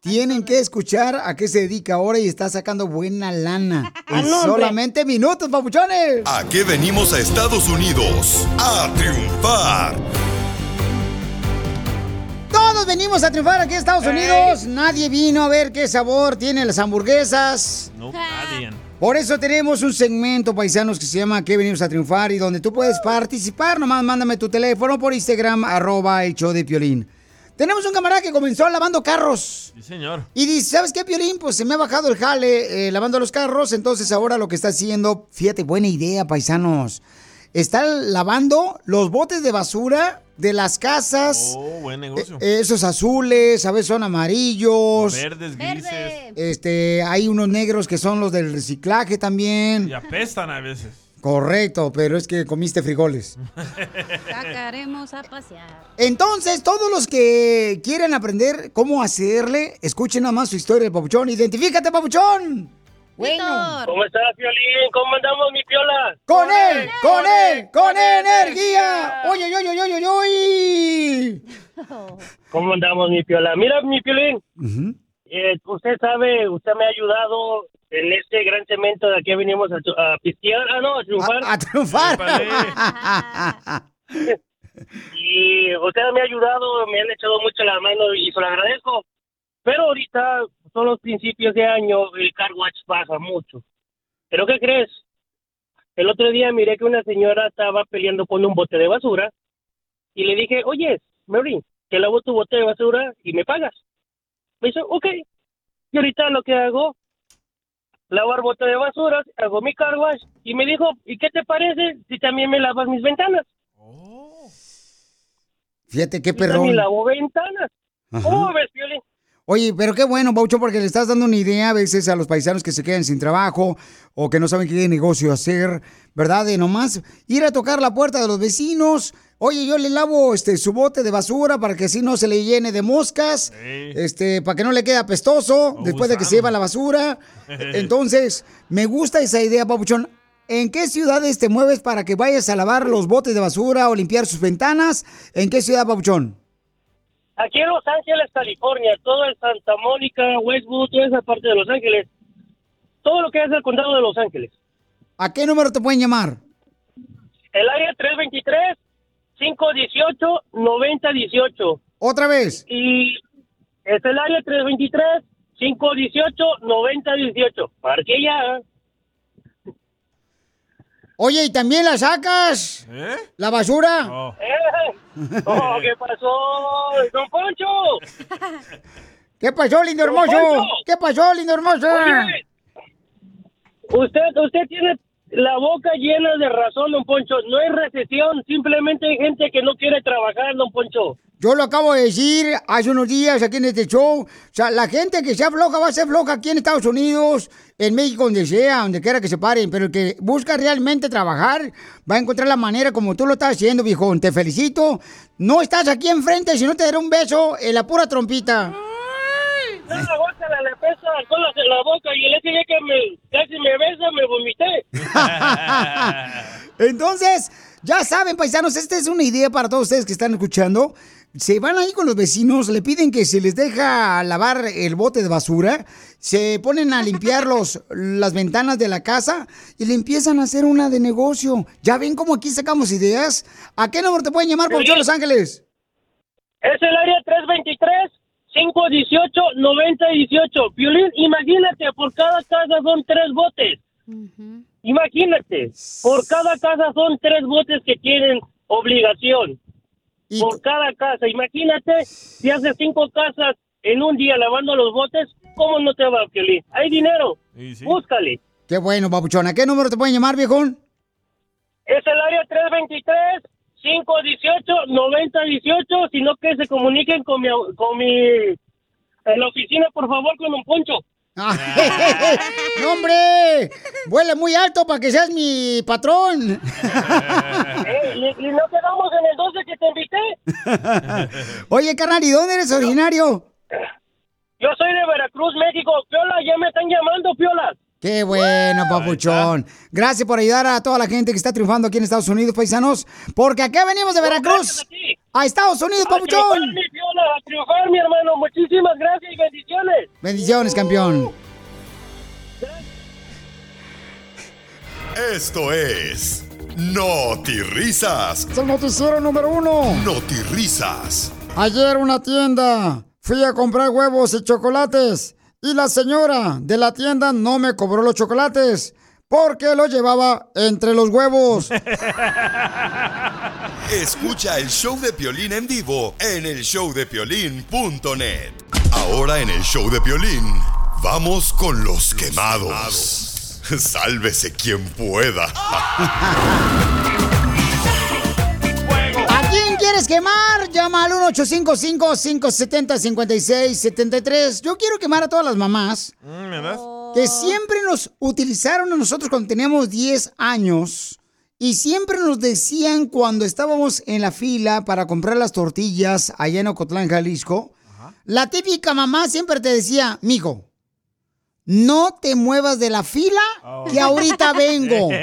Tienen que escuchar a qué se dedica ahora y está sacando buena lana. En solamente minutos, papuchones. ¿A qué venimos a Estados Unidos? A triunfar. Todos venimos a triunfar aquí a Estados Unidos. Nadie vino a ver qué sabor tienen las hamburguesas. No, nadie. Por eso tenemos un segmento, paisanos, que se llama ¿Qué venimos a triunfar? Y donde tú puedes participar. Nomás mándame tu teléfono por Instagram, arroba el show de Piolín. Tenemos un camarada que comenzó lavando carros. Sí, señor. Y dice, ¿sabes qué, Piolín? Pues se me ha bajado el jale eh, lavando los carros. Entonces ahora lo que está haciendo, fíjate, buena idea, paisanos. Está lavando los botes de basura de las casas. Oh, buen negocio. Eh, Esos azules, a veces son amarillos. Verdes, grises. Este, hay unos negros que son los del reciclaje también. Y apestan a veces. Correcto, pero es que comiste frijoles. Sacaremos a pasear. Entonces, todos los que quieren aprender cómo hacerle, escuchen nada más su historia del papuchón. Identifícate, papuchón. Bueno. ¿Cómo estás, Violín? ¿Cómo andamos, mi piola? ¡Con él! ¡Con él! ¡Con energía! ¡Oye, oye, oye, oye, oye! ¿Cómo andamos, mi piola? Mira, mi piolín, eh, usted sabe, usted me ha ayudado en este gran cemento de aquí venimos a, a pistear, ah, no, a triunfar. A, triunfar. y usted me ha ayudado, me han echado mucho la mano y se lo agradezco. Pero ahorita son los principios de año, el car watch baja mucho. ¿Pero qué crees? El otro día miré que una señora estaba peleando con un bote de basura y le dije, oye, Mary, te lavo tu bote de basura y me pagas. Me dice, ok. Y ahorita lo que hago, lavar bote de basura, hago mi car wash y me dijo, ¿y qué te parece si también me lavas mis ventanas? Fíjate qué Y también perrón. lavo ventanas. Ajá. ¿Cómo ves, Piolín? Oye, pero qué bueno, Baucho, porque le estás dando una idea a veces a los paisanos que se quedan sin trabajo o que no saben qué negocio hacer, ¿verdad? De nomás ir a tocar la puerta de los vecinos. Oye, yo le lavo este su bote de basura para que así no se le llene de moscas, este, para que no le quede apestoso después de que se lleva la basura. Entonces, me gusta esa idea, Papuchón. ¿En qué ciudades te mueves para que vayas a lavar los botes de basura o limpiar sus ventanas? ¿En qué ciudad, Papuchón? Aquí en Los Ángeles, California, todo el Santa Mónica, Westwood, toda esa parte de Los Ángeles, todo lo que es el condado de Los Ángeles. ¿A qué número te pueden llamar? El área 323-518-9018. ¿Otra vez? Y es el área 323-518-9018. Marque ya. Oye, ¿y también la sacas? ¿Eh? ¿La basura? ¡Eh! Oh, ¿Qué pasó, don Poncho? ¿Qué pasó, lindo Don hermoso? Poncho. ¿Qué pasó, lindo hermoso? Oye, Usted, usted tiene la boca llena de razón, don Poncho. No hay recesión, simplemente hay gente que no quiere trabajar, don Poncho. Yo lo acabo de decir hace unos días aquí en este show. O sea, la gente que sea floja va a ser floja aquí en Estados Unidos, en México, donde sea, donde quiera que se paren. Pero el que busca realmente trabajar va a encontrar la manera como tú lo estás haciendo, viejón. Te felicito. No estás aquí enfrente si no te daré un beso en la pura trompita. No, la le pesa alcohol en la boca y el ese día que me, casi me besa, me vomité. Entonces, ya saben, paisanos, esta es una idea para todos ustedes que están escuchando. Se van ahí con los vecinos, le piden que se les deja lavar el bote de basura, se ponen a limpiar los, las ventanas de la casa y le empiezan a hacer una de negocio. ¿Ya ven cómo aquí sacamos ideas? ¿A qué número te pueden llamar, por Los Ángeles? Es el área 323-518-9018. Violín, imagínate, por cada casa son tres botes. Imagínate, por cada casa son tres botes que tienen obligación. Por cada casa. Imagínate, si haces cinco casas en un día lavando los botes, ¿cómo no te va, Violín? Hay dinero. Búscale. Qué bueno, papuchón. ¿A qué número te pueden llamar, viejón? Es el área 323-518-9018, sino que se comuniquen con mi, con mi, en la oficina, por favor, con un poncho. ¡No, hombre! Vuela muy alto para que seas mi patrón. Eh, y, y no quedamos en el 12 que te invité. Oye, carnal, ¿y dónde eres originario? Yo soy de Veracruz, México. Piola, ya me están llamando, Piola. Qué bueno, papuchón. Gracias por ayudar a toda la gente que está triunfando aquí en Estados Unidos, paisanos. Porque acá venimos de Veracruz a Estados Unidos, A triunfar, papuchón. mi Piola, a triunfar, mi hermano. Muchísimas gracias y bendiciones. Bendiciones, campeón. Esto es Risas. Es el noticiero número uno. Risas. Ayer una tienda. Fui a comprar huevos y chocolates. Y la señora de la tienda no me cobró los chocolates. Porque los llevaba entre los huevos. Escucha el show de Piolín en vivo en el showdepiolín.net. Ahora en el show de Piolín, vamos con los quemados. Sálvese quien pueda. 1855-570-5673. Yo quiero quemar a todas las mamás Mm, ¿Me das? que siempre nos utilizaron a nosotros cuando teníamos 10 años y siempre nos decían cuando estábamos en la fila para comprar las tortillas allá en Ocotlán, Jalisco, la típica mamá siempre te decía, mijo, no te muevas de la fila, que ahorita vengo.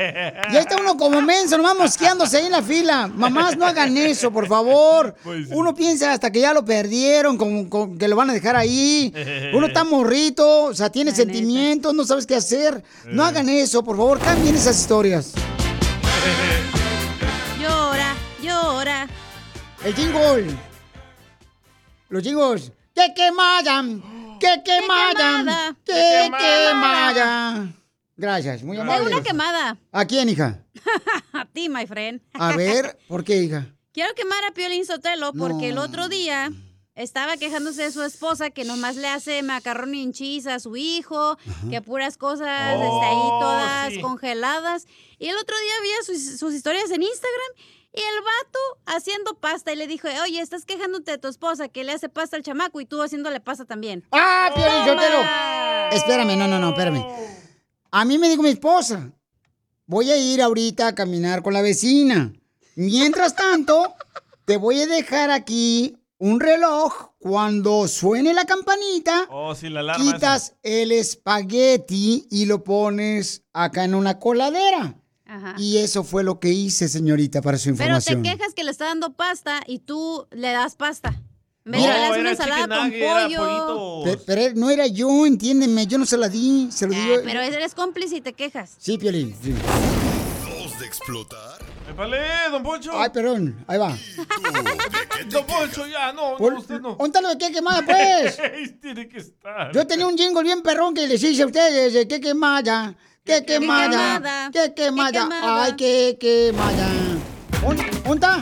Y ahí está uno como menso, nomás mosqueándose ahí en la fila. Mamás, no hagan eso, por favor. Uno piensa hasta que ya lo perdieron, con, con- que lo van a dejar ahí. Uno está morrito, o sea, tiene sentimientos, no sabes qué hacer. No hagan eso, por favor, cambien esas historias. Llora, llora. El jingle. Los jingles. Que quemayan, que quemayan, quemada, que qué quemayan. Gracias, muy amable. una quemada. ¿A quién, hija? A ti, my friend. A ver, ¿por qué, hija? Quiero quemar a Piolín Sotelo porque el otro día estaba quejándose de su esposa que nomás le hace macarrón y cheese a su hijo, que puras cosas este, ahí Oh, todas sí. congeladas. Y el otro día vi sus, sus historias en Instagram y el vato haciendo pasta y le dijo, oye, estás quejándote de tu esposa que le hace pasta al chamaco y tú haciéndole pasta también. ¡Ah, Piolín Sotelo! Espérame, no, no, no, espérame. A mí me dijo mi esposa, voy a ir ahorita a caminar con la vecina. Mientras tanto, te voy a dejar aquí un reloj. Cuando suene la campanita, Oh, sí, la esa. quitas el espagueti y lo pones acá en una coladera. Ajá. Y eso fue lo que hice, señorita, para su Pero te información. quejas que le está dando pasta y tú le das pasta. De le das una ensalada con pollo. Pe- Pero, no era yo, entiéndeme, yo no se la di, se lo di Ah, yo. pero eres cómplice y te quejas. Sí, Piolín. sí. Dos de explotar. ¡Épale, don Poncho! Ay, perdón, ahí va. Don Poncho, ya, no, Por- no, usted no. ¿Dónde está lo de qué quemada, pues? Tiene que estar. Yo tenía un jingle bien perrón que les hice a ustedes de qué quemada, qué quemada, qué quemada, ay, qué quemada. ¿Dónde dónde está?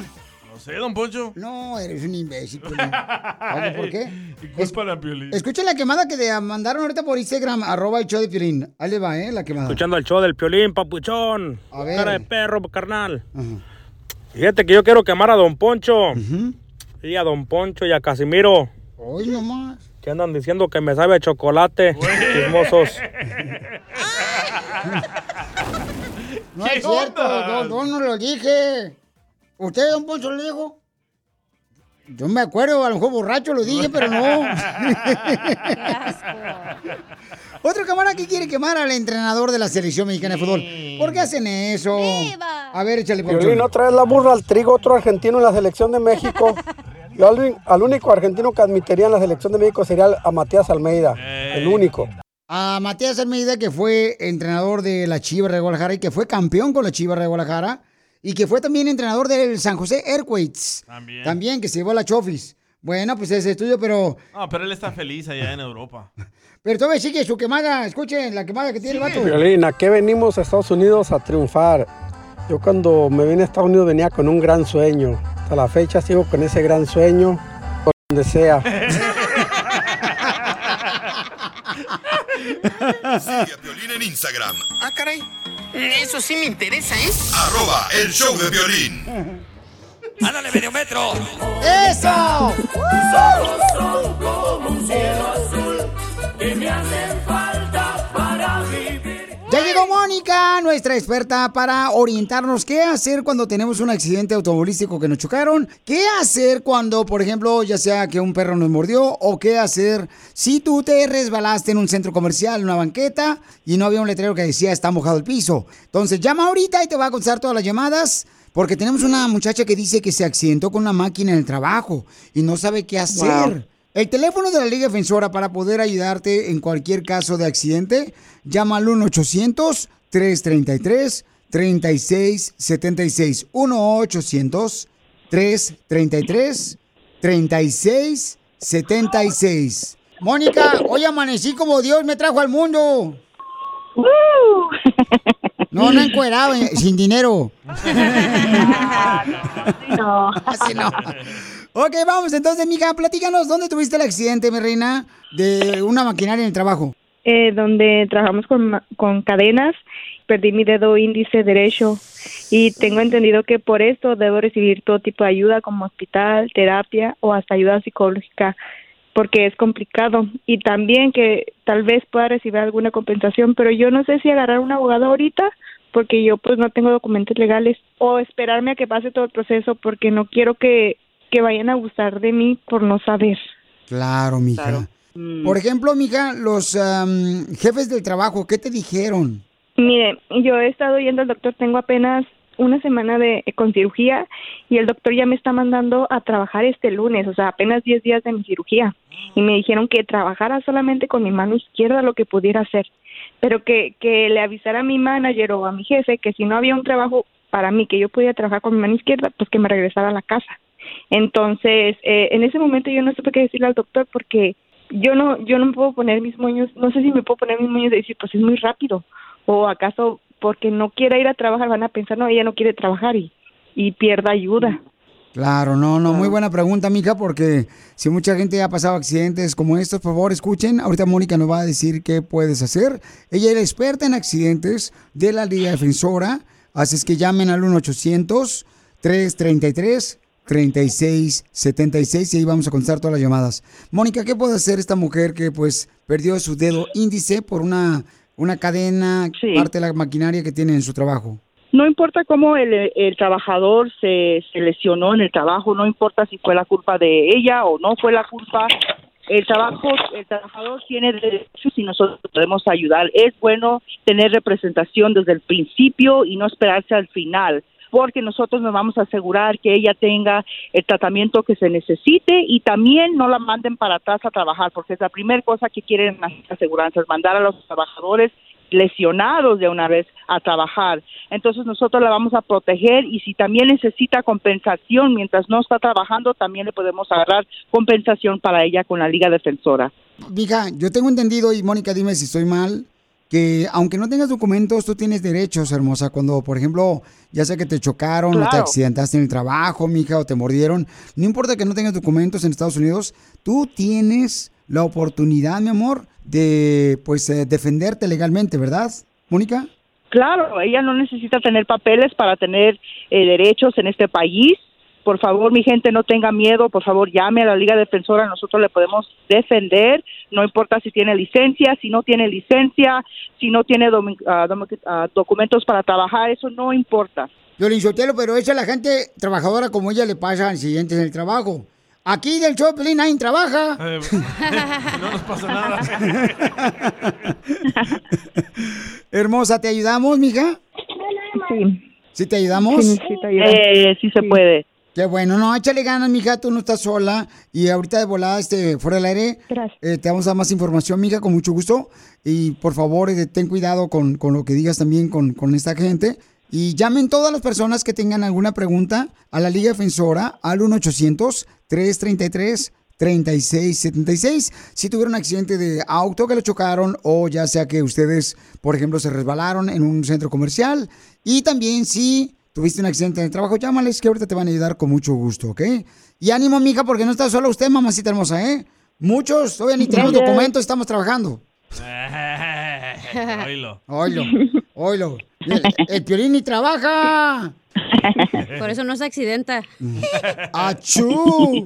No sé, don Poncho. No, eres un imbécil. Ay, ¿Por qué? Culpa la Piolín. Escuchen la quemada que te mandaron ahorita por Instagram, arroba el show de Piolín. Ahí le va, ¿eh? La quemada. Escuchando el show del Piolín, papuchón. A ver. Cara de perro, carnal. Fíjate que yo quiero quemar a Don Poncho. Y a Don Poncho y a Casimiro. Hoy nomás. Que andan diciendo que me sabe a chocolate. Chismosos. No es cierto, no, no, no lo dije. ¿Usted, don Poncho, lo dijo? Yo me acuerdo, a lo mejor borracho lo dije, pero no. Otro camarada que quiere quemar al entrenador de la selección mexicana de fútbol. ¿Por qué hacen eso? A ver, échale. Violín, no traes la burra al trigo, otro argentino en la selección de México. Yo al, al único argentino que admitiría en la selección de México sería a Matías Almeida, el único. A Matías Almeida, que fue entrenador de la Chivas de Guadalajara y que fue campeón con la Chivas de Guadalajara y que fue también entrenador del San José Airquates. También. También, que se llevó a la Chofis. Bueno, pues ese estudio, pero No, pero él está feliz allá en Europa. Pero todavía sigue su quemada. Escuchen la quemada que tiene el vato. Violín, ¿a qué venimos a Estados Unidos a triunfar? Yo cuando me vine a Estados Unidos venía con un gran sueño. Hasta la fecha sigo con ese gran sueño, por donde sea. Sigue a Piolín en Instagram. Ah, caray. Eso sí me interesa, ¿eh? Arroba el show de violín. ¡Ándale, medio metro! ¡Eso! Ojos son como un cielo azul que me hacen falta para vivir. Ya llegó Mónica, nuestra experta, para orientarnos qué hacer cuando tenemos un accidente automovilístico que nos chocaron, qué hacer cuando, por ejemplo, ya sea que un perro nos mordió, o qué hacer si tú te resbalaste en un centro comercial, en una banqueta, y no había un letrero que decía está mojado el piso. Entonces llama ahorita y te va a contestar todas las llamadas. Porque tenemos una muchacha que dice que se accidentó con una máquina en el trabajo y no sabe qué hacer. Wow. El teléfono de la Liga Defensora para poder ayudarte en cualquier caso de accidente, llama al 1-800-333-3676. 1-800-333-3676. Mónica, hoy amanecí como Dios me trajo al mundo. No, no encuerado, eh, sin dinero. No. Así no. Ok, vamos entonces, mija, platícanos, ¿dónde tuviste el accidente, mi reina, de una maquinaria en el trabajo? Eh, donde trabajamos con, con cadenas, perdí mi dedo índice derecho y tengo entendido que por esto debo recibir todo tipo de ayuda como hospital, terapia o hasta ayuda psicológica. porque es complicado y también que tal vez pueda recibir alguna compensación, pero yo no sé si agarrar un abogado ahorita porque yo pues no tengo documentos legales o esperarme a que pase todo el proceso porque no quiero que, que vayan a abusar de mí por no saber. Claro, mija. Mm. Por ejemplo, mija, los jefes del trabajo, ¿qué te dijeron? Mire, yo he estado yendo al doctor, tengo apenas una semana de con cirugía y el doctor ya me está mandando a trabajar este lunes, o sea, apenas 10 días de mi cirugía. Y me dijeron que trabajara solamente con mi mano izquierda lo que pudiera hacer, pero que, que le avisara a mi manager o a mi jefe que si no había un trabajo para mí que yo pudiera trabajar con mi mano izquierda, pues que me regresara a la casa. Entonces, eh, en ese momento yo no supe qué decirle al doctor porque yo no yo no me puedo poner mis moños, no sé si me puedo poner mis moños de decir, pues es muy rápido o acaso porque no quiera ir a trabajar van a pensar, no, ella no quiere trabajar y, y pierda ayuda. Claro, no, no, muy buena pregunta, mija, porque si mucha gente ha pasado accidentes como estos, por favor, escuchen. Ahorita Mónica nos va a decir qué puedes hacer. Ella es experta en accidentes de la Liga Defensora, así es que llamen al 1-800-333-3676 y ahí vamos a contestar todas las llamadas. Mónica, ¿qué puede hacer esta mujer que pues perdió su dedo índice por una, una cadena, parte de la maquinaria que tiene en su trabajo? No importa cómo el, el trabajador se, se lesionó en el trabajo, no importa si fue la culpa de ella o no fue la culpa, el trabajo, el trabajador tiene derechos y nosotros podemos ayudar. Es bueno tener representación desde el principio y no esperarse al final, porque nosotros nos vamos a asegurar que ella tenga el tratamiento que se necesite y también no la manden para atrás a trabajar, porque es la primera cosa que quieren las aseguranzas, mandar a los trabajadores lesionados de una vez a trabajar. Entonces nosotros la vamos a proteger y si también necesita compensación mientras no está trabajando, también le podemos agarrar compensación para ella con la Liga Defensora. Mija, yo tengo entendido, y Mónica, dime si estoy mal, que aunque no tengas documentos, tú tienes derechos, hermosa. Cuando, por ejemplo, ya sea que te chocaron o te accidentaste en el trabajo, mija, o te mordieron, no importa que no tengas documentos en Estados Unidos, tú tienes la oportunidad, mi amor, de, pues, eh, defenderte legalmente, ¿verdad, Mónica? Claro, ella no necesita tener papeles para tener eh, derechos en este país. Por favor, mi gente, no tenga miedo. Por favor, llame a la Liga Defensora. Nosotros le podemos defender. No importa si tiene licencia, si no tiene licencia, si no tiene domi- ah, documentos para trabajar. Eso no importa. Violín Sotelo, pero esa a la gente trabajadora como ella le pasa accidentes en el trabajo. Aquí del Pelín nadie trabaja. Eh, no nos pasa nada. Hermosa, ¿te ayudamos, mija? Sí. ¿Sí te ayudamos? Sí, necesito ayuda. Eh, sí se puede. Qué bueno, no, échale ganas, mija, tú no estás sola. Y ahorita de volada, este, fuera del aire, eh, te vamos a dar más información, mija, con mucho gusto. Y por favor, eh, ten cuidado con, con lo que digas también con, con esta gente. Y llamen todas las personas que tengan alguna pregunta a la Liga Defensora al 1-800-333-3676. Si tuvieron un accidente de auto que lo chocaron o ya sea que ustedes, por ejemplo, se resbalaron en un centro comercial. Y también si tuviste un accidente en el trabajo, llámales que ahorita te van a ayudar con mucho gusto, ¿ok? Y ánimo, mija, porque no está solo usted, mamacita hermosa, ¿eh? Muchos todavía ni tenemos documentos, estamos trabajando. Oílo. Oilo, oilo. El, el Piolín ni trabaja. Por eso no se accidenta. ¡Achú!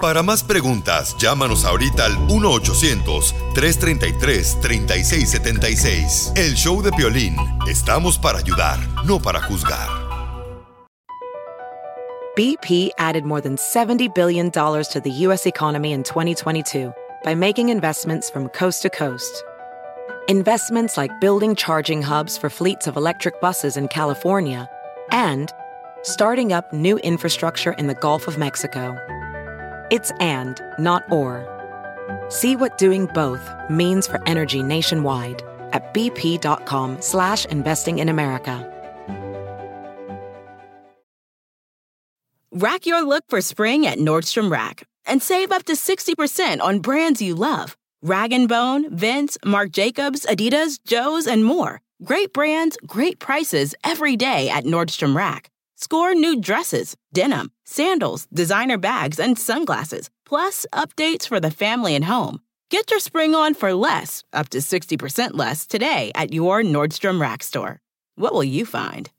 Para más preguntas, llámanos ahorita al 1-800-333-3676. El show de Piolín. Estamos para ayudar, no para juzgar. BP added more than $70 billion to the U.S. economy in 2022 by making investments from coast to coast. Investments like building charging hubs for fleets of electric buses in California and starting up new infrastructure in the Gulf of Mexico. It's and, not or. See what doing both means for energy nationwide at bp.com slash investing in America. Rack your look for spring at Nordstrom Rack and save up to 60% on brands you love. Rag & Bone, Vince, Marc Jacobs, Adidas, Joe's, and more. Great brands, great prices every day at Nordstrom Rack. Score new dresses, denim, sandals, designer bags, and sunglasses, plus updates for the family and home. Get your spring on for less, up to 60% less, today at your Nordstrom Rack store. What will you find?